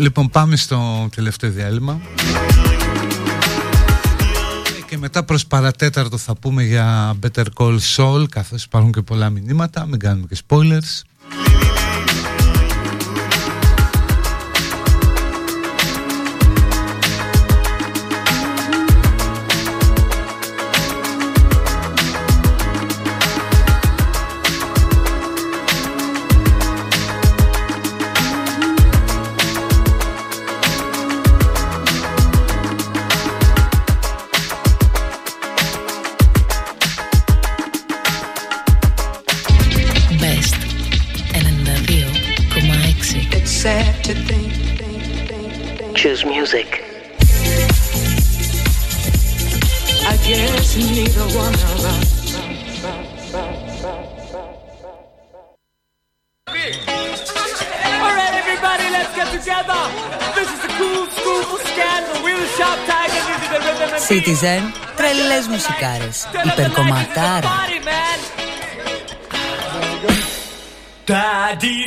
Λοιπόν πάμε στο τελευταίο διάλειμμα. Και μετά προς παρατέταρτο θα πούμε για Better Call Saul καθώς υπάρχουν και πολλά μηνύματα, μην κάνουμε και spoilers. Citizen, τρελές μουσικάρες, υπερκομματάρα. Daddy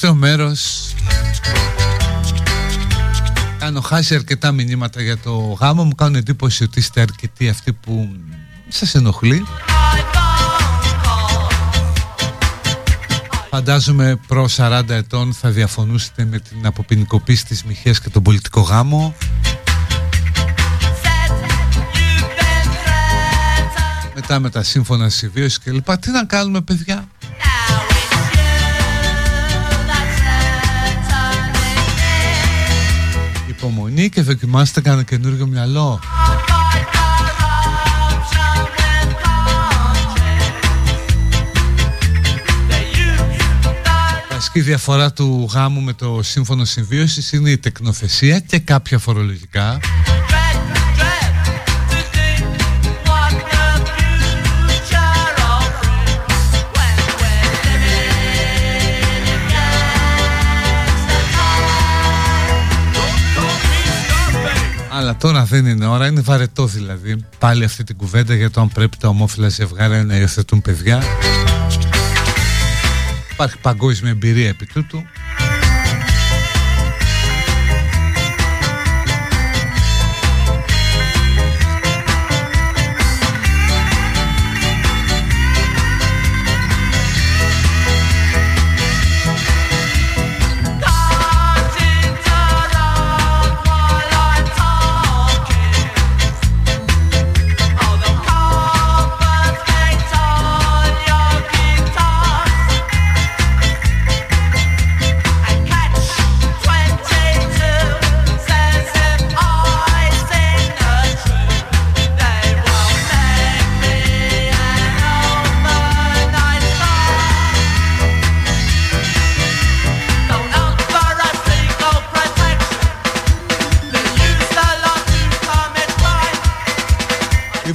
τελευταίο μέρος. Κάνω χάσει αρκετά μηνύματα για το γάμο Μου. Κάνουν εντύπωση ότι είστε αρκετοί αυτοί που σας ενοχλεί. Φαντάζομαι προ 40 ετών θα διαφωνούσετε με την αποποινικοποίηση της μοιχείας και τον πολιτικό γάμο. Μετά με τα σύμφωνα συμβίωση και λοιπά Τι να κάνουμε παιδιά; Υπομονή και δοκιμάστε κανένα καινούργιο μυαλό βασική διαφορά του γάμου με το σύμφωνο συμβίωσης είναι η τεκνοθεσία και κάποια φορολογικά. Αλλά τώρα δεν είναι ώρα, είναι βαρετό δηλαδή. Πάλι αυτή την κουβέντα για το αν πρέπει τα ομόφυλα ζευγάρια να υιοθετούν παιδιά. Υπάρχει παγκόσμια εμπειρία επί τούτου.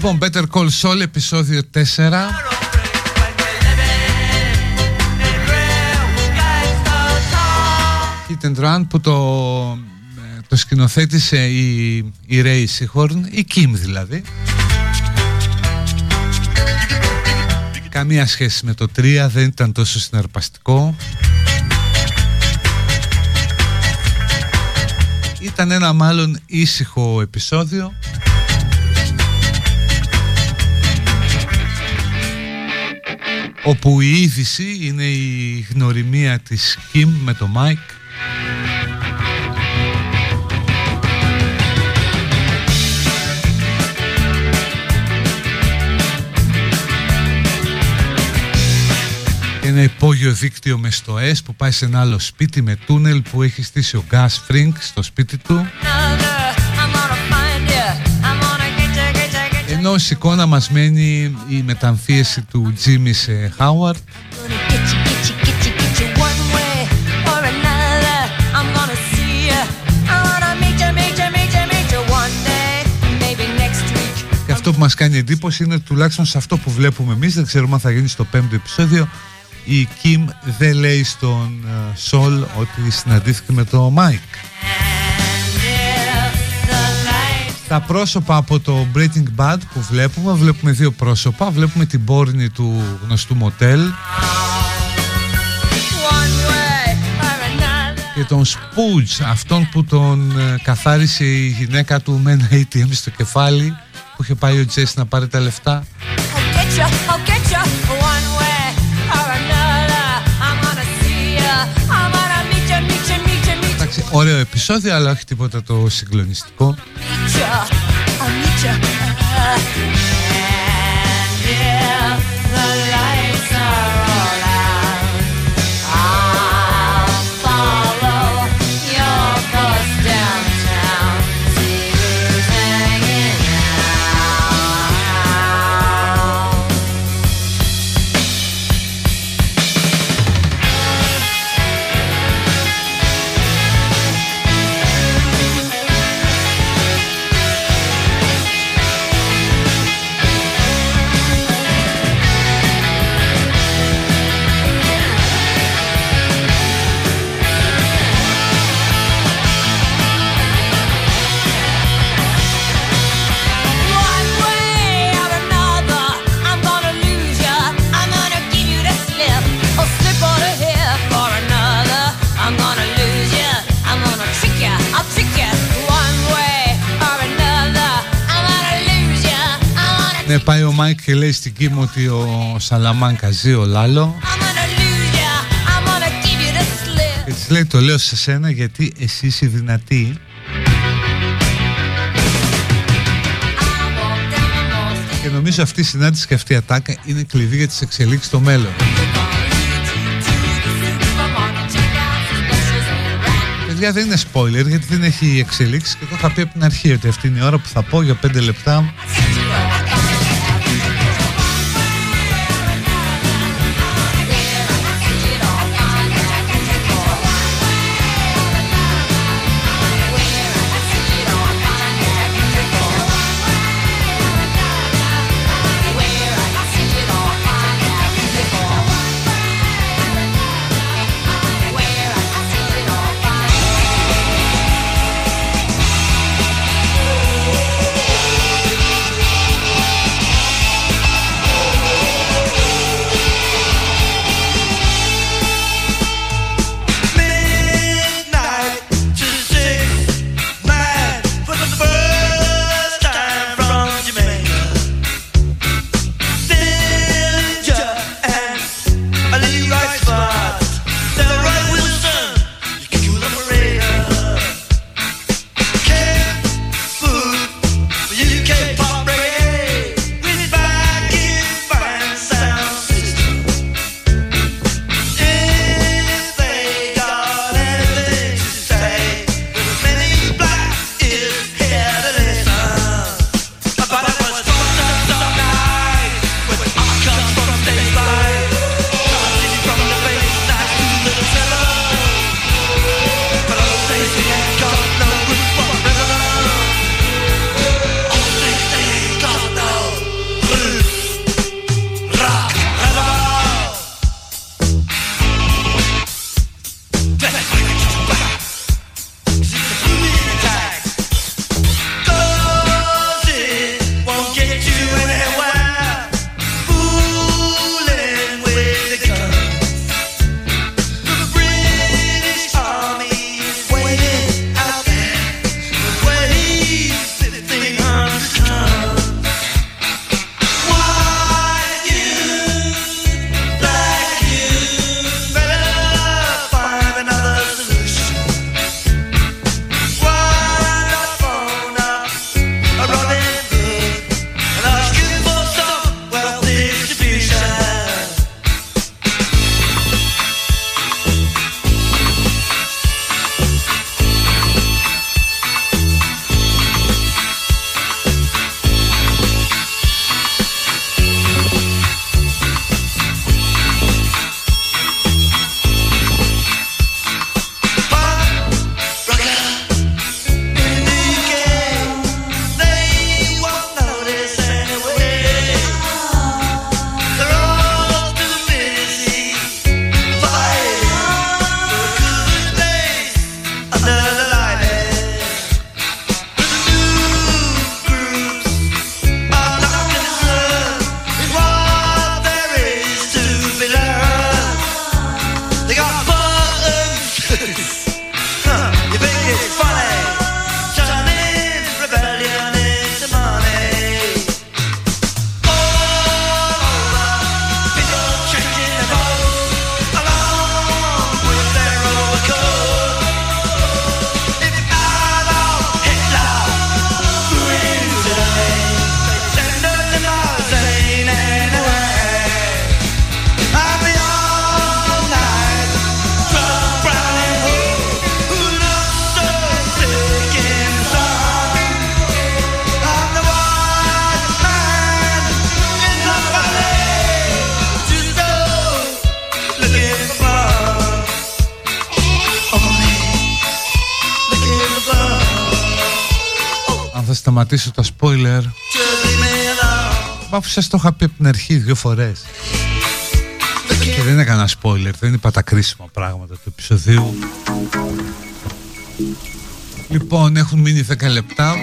Λοιπόν, Better Call Saul, επεισόδιο 4. Hit and Run που το, ε, το σκηνοθέτησε η, η Ray Seahorn, η Kim δηλαδή. Καμία σχέση με το 3, δεν ήταν τόσο συναρπαστικό. Ήταν ένα μάλλον ήσυχο επεισόδιο. Όπου η είδηση είναι η γνωριμία της Kim με το Mike. Ένα υπόγειο δίκτυο μες στοές που πάει σε ένα άλλο σπίτι με τούνελ που έχει στήσει ο Gas Frink στο σπίτι του ως εικόνα μας μένει η μεταμφίεση του Jimmy σε Howard. Και αυτό που μας κάνει εντύπωση είναι τουλάχιστον σε αυτό που βλέπουμε εμείς. Δεν ξέρουμε αν θα γίνει στο πέμπτο επεισόδιο. Η Kim δεν λέει στον Σολ ότι συναντήθηκε με το Mike τα πρόσωπα από το Breaking Bad που βλέπουμε βλέπουμε δύο πρόσωπα. Βλέπουμε την πόρνη του γνωστού μοτέλ. Και τον Spooge αυτόν που τον ε, καθάρισε η γυναίκα του με ένα ATM στο κεφάλι που είχε πάει ο Τζέσι να πάρει τα λεφτά. I'll get you, I'll get you Ωραίο επεισόδιο, αλλά όχι τίποτα το συγκλονιστικό. Μάικ και λέει στην Κιμ ότι ο Σαλαμάνκα ζει ο Λάλο. I'm gonna lose ya. I'm gonna give you the slip. Και της λέει το λέω σε σένα γιατί εσύ είσαι δυνατή. Και νομίζω αυτή η συνάντηση και αυτή η ατάκα είναι κλειδί για τις εξελίξεις στο μέλλον. Παιδιά δεν είναι spoiler γιατί δεν έχει εξελίξεις και το είχα πει από την αρχή ότι αυτή είναι η ώρα που θα πω για 5 λεπτά σταματήσω τα spoiler. Αφού σας το είχα πει από την αρχή δύο φορές. Και δεν έκανα spoiler Δεν είπα τα κρίσιμα πράγματα του επεισοδίου. Λοιπόν έχουν μείνει 10 λεπτά.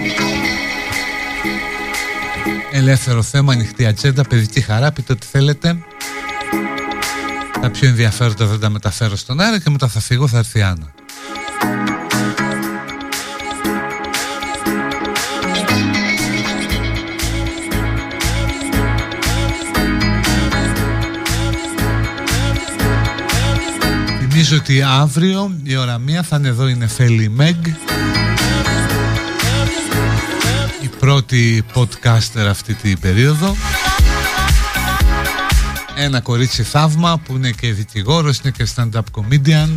Ελεύθερο θέμα, ανοιχτή ατζέντα, παιδική χαρά, πείτε ό,τι θέλετε. Τα πιο ενδιαφέροντα δεν τα μεταφέρω στον αέρα και μετά θα φύγω, θα έρθει η Άννα. Θυμίζω ότι αύριο η ώρα μία θα είναι εδώ η Νεφέλη Μεγ η πρώτη podcaster αυτή την περίοδο. Ένα κορίτσι θαύμα που είναι και δικηγόρος, είναι και stand-up comedian.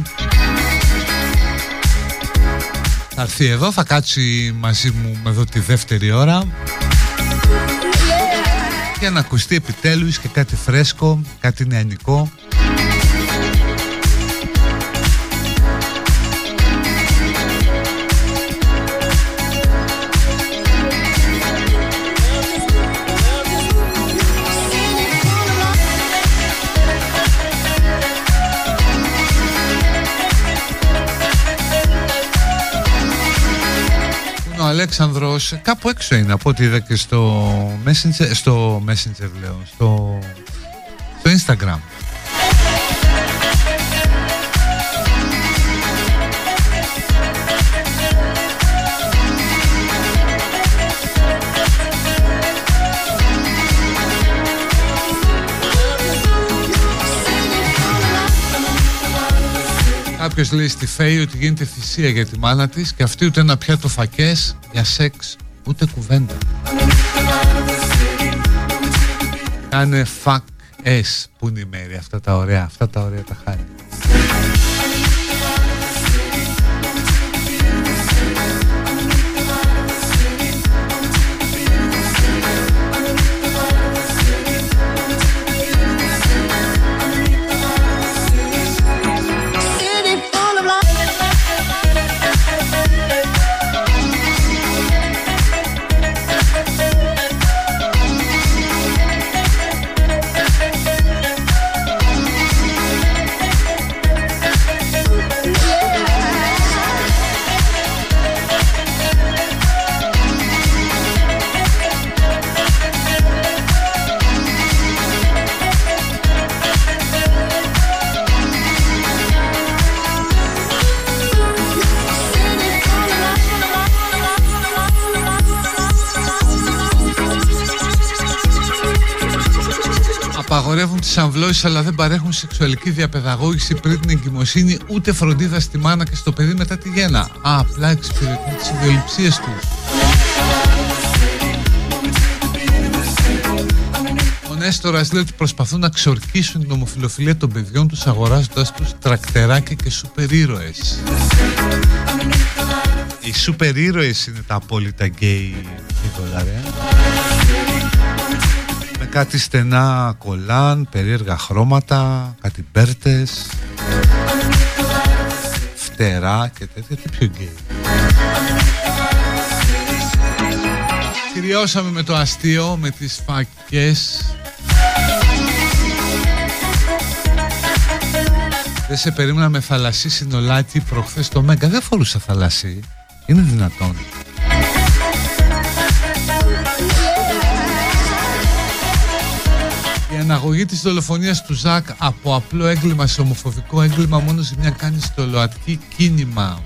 Θα έρθει εδώ, θα κάτσει μαζί μου εδώ τη δεύτερη ώρα. Για να ακουστεί επιτέλους και κάτι φρέσκο, κάτι νεανικό Αλέξανδρος κάπου έξω είναι από ό,τι είδα και στο Messenger, στο Messenger λέω, στο, στο Instagram. Κάποιος λέει στη Φέη ότι γίνεται θυσία για τη μάνα της και αυτή ούτε ένα πιάτο φακές για σεξ ούτε κουβέντα. Κάνε fuck S που είναι η μέρη, αυτά τα ωραία, αυτά τα ωραία τα χάρη. Απαγορεύουν τις αμβλώσεις αλλά δεν παρέχουν σεξουαλική διαπαιδαγώγηση πριν την εγκυμοσύνη ούτε φροντίδα στη μάνα και στο παιδί μετά τη γέννα. Α, απλά εξυπηρετούν τις ιδεολειψίες τους. Ο Νέστορας λέει ότι προσπαθούν να ξορκίσουν την ομοφιλοφιλία των παιδιών τους αγοράζοντας τους τρακτεράκια και σούπερ ήρωες. Οι σούπερ ήρωες είναι τα απόλυτα γκέι είδωλα, ρε. Με κάτι στενά κολάν, περίεργα χρώματα, κάτι μπέρτες, φτερά και τέτοια, τι πιο γκέι. Κυριώσαμε με το αστείο, με τις φακές. Δεν σε περίμενα με θαλασσί συνολάκι προχθές το Μέγκα. Δεν φορούσα θαλασσί. Είναι δυνατόν. Η αναγωγή της δολοφονίας του Ζακ από απλό έγκλημα σε ομοφοβικό έγκλημα μόνο σε μια κάνει στο ΛΟΑΤΚΙ κίνημα.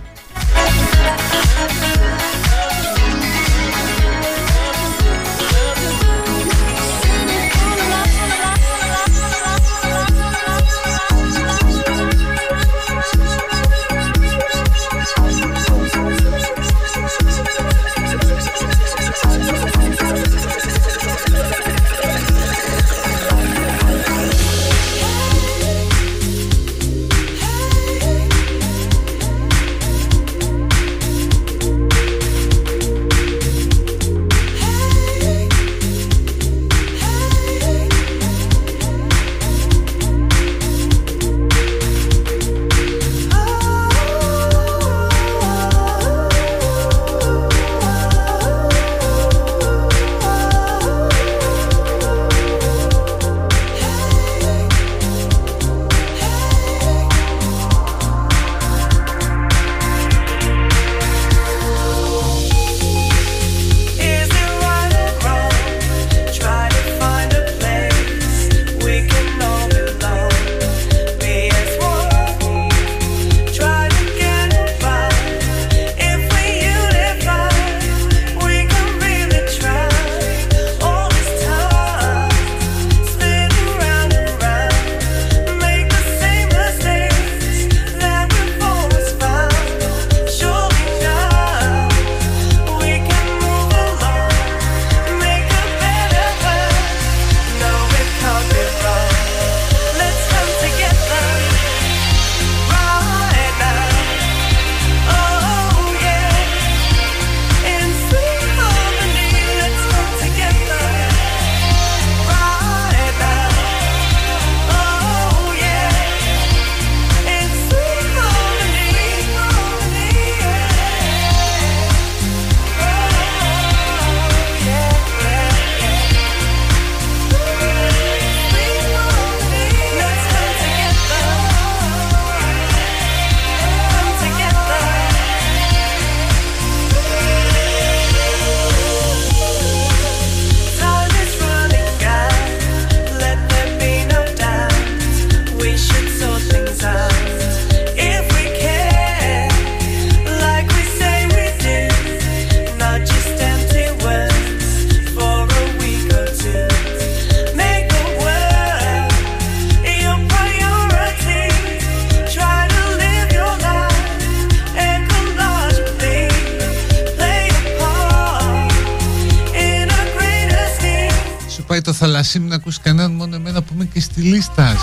Πάει το θαλασσί μην ακούς κανέναν μόνο εμένα που είμαι και στη λίστα.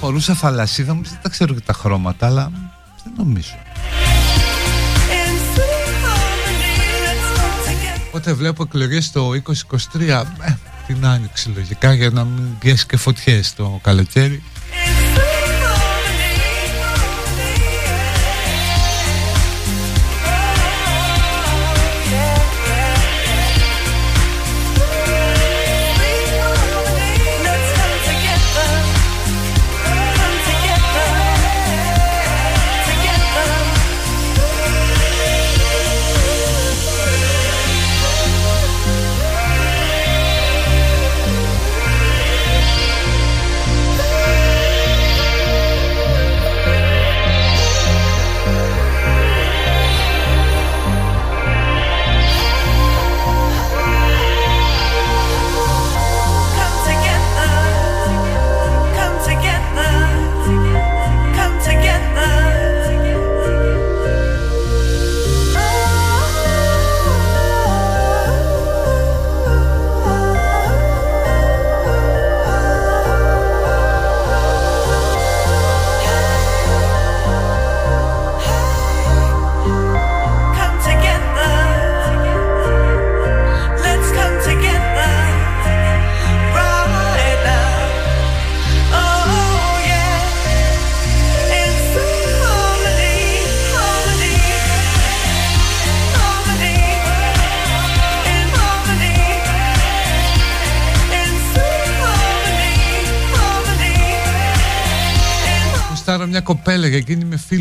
Φορούσα θαλασσίδα μου δεν τα ξέρω και τα χρώματα αλλά δεν νομίζω. Οπότε βλέπω εκλογές το 2023 ε, την άνοιξη λογικά για να μην πιέσει και φωτιές το καλοκαίρι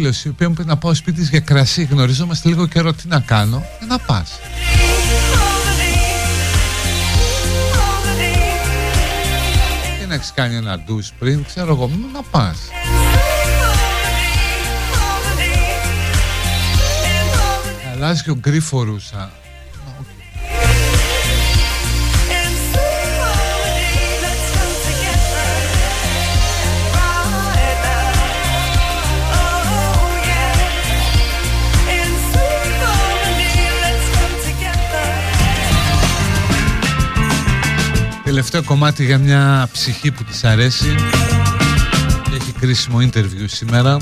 εκείνη με φίλο η οποία μου πει να πάω σπίτι της για κρασί. Γνωριζόμαστε λίγο καιρό τι να κάνω. Ε, να πας. Και να έχεις κάνει ένα ντους πριν, ξέρω εγώ, να πας. Αλλάζει και ο γκρίφορουσα. Τελευταίο κομμάτι για μια ψυχή που της αρέσει. Και έχει κρίσιμο interview σήμερα.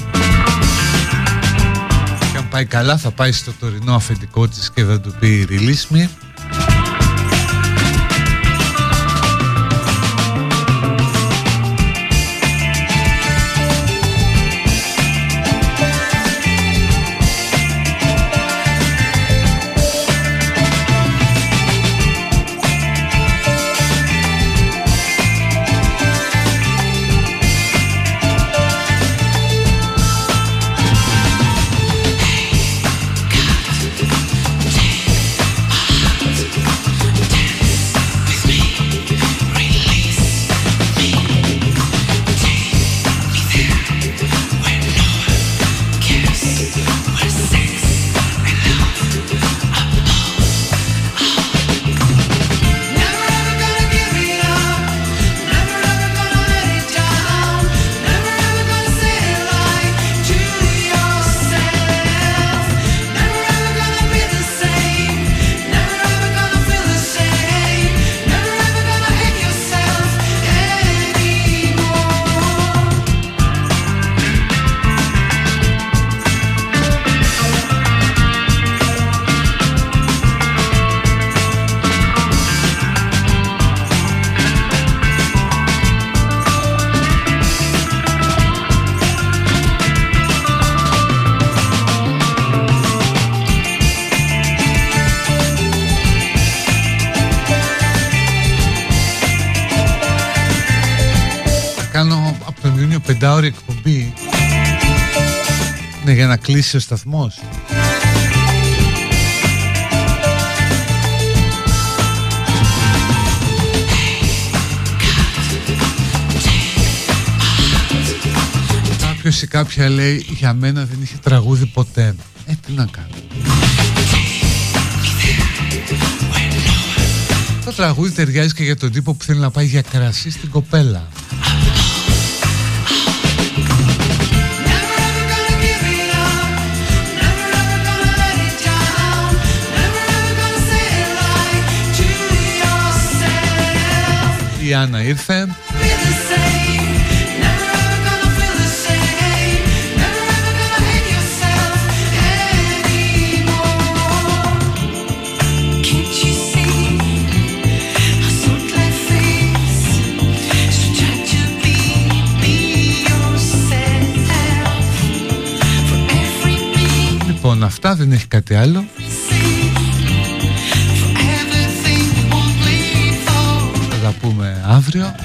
Και αν πάει καλά θα πάει στο τωρινό αφεντικό της και θα του πει release me για να κλείσει ο σταθμός. Κάποιος ή κάποια λέει για μένα δεν είχε τραγούδι ποτέ Ε τι να κάνω. Το τραγούδι ταιριάζει και για τον τύπο που θέλει να πάει για κρασί στην κοπέλα Η Άννα ήρθε. Λοιπόν, αυτά δεν έχει κάτι άλλο. Πούμε αύριο.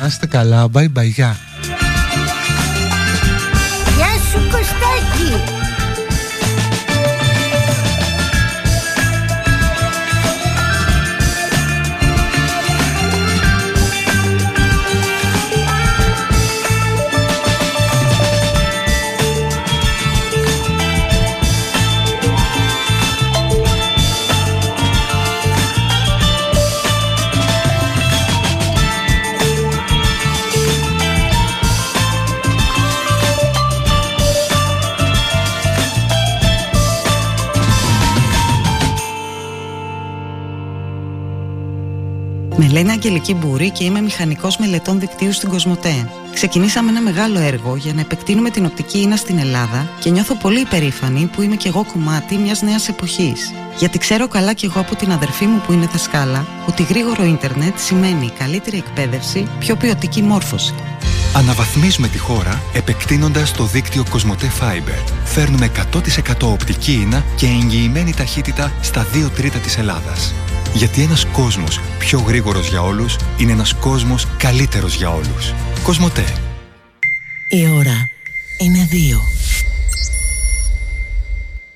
Να είστε καλά. Bye bye. Γεια. Με λένε Αγγελική Μπούρη και είμαι μηχανικός μελετών δικτύου στην Κοσμοτέ. Ξεκινήσαμε ένα μεγάλο έργο για να επεκτείνουμε την οπτική ίνα στην Ελλάδα και νιώθω πολύ υπερήφανη που είμαι κι εγώ κομμάτι μιας νέας εποχής. Γιατί ξέρω καλά κι εγώ από την αδερφή μου που είναι δασκάλα ότι γρήγορο ίντερνετ σημαίνει καλύτερη εκπαίδευση, πιο ποιοτική μόρφωση. Αναβαθμίζουμε τη χώρα επεκτείνοντας το δίκτυο Κοσμοτέ Fiber. Φέρνουμε 100% οπτική ίνα και εγγυημένη ταχύτητα στα 2 τρίτα της Ελλάδας. Γιατί ένας κόσμος πιο γρήγορος για όλους είναι ένας κόσμος καλύτερος για όλους. Κοσμοτέ. Η ώρα είναι δύο.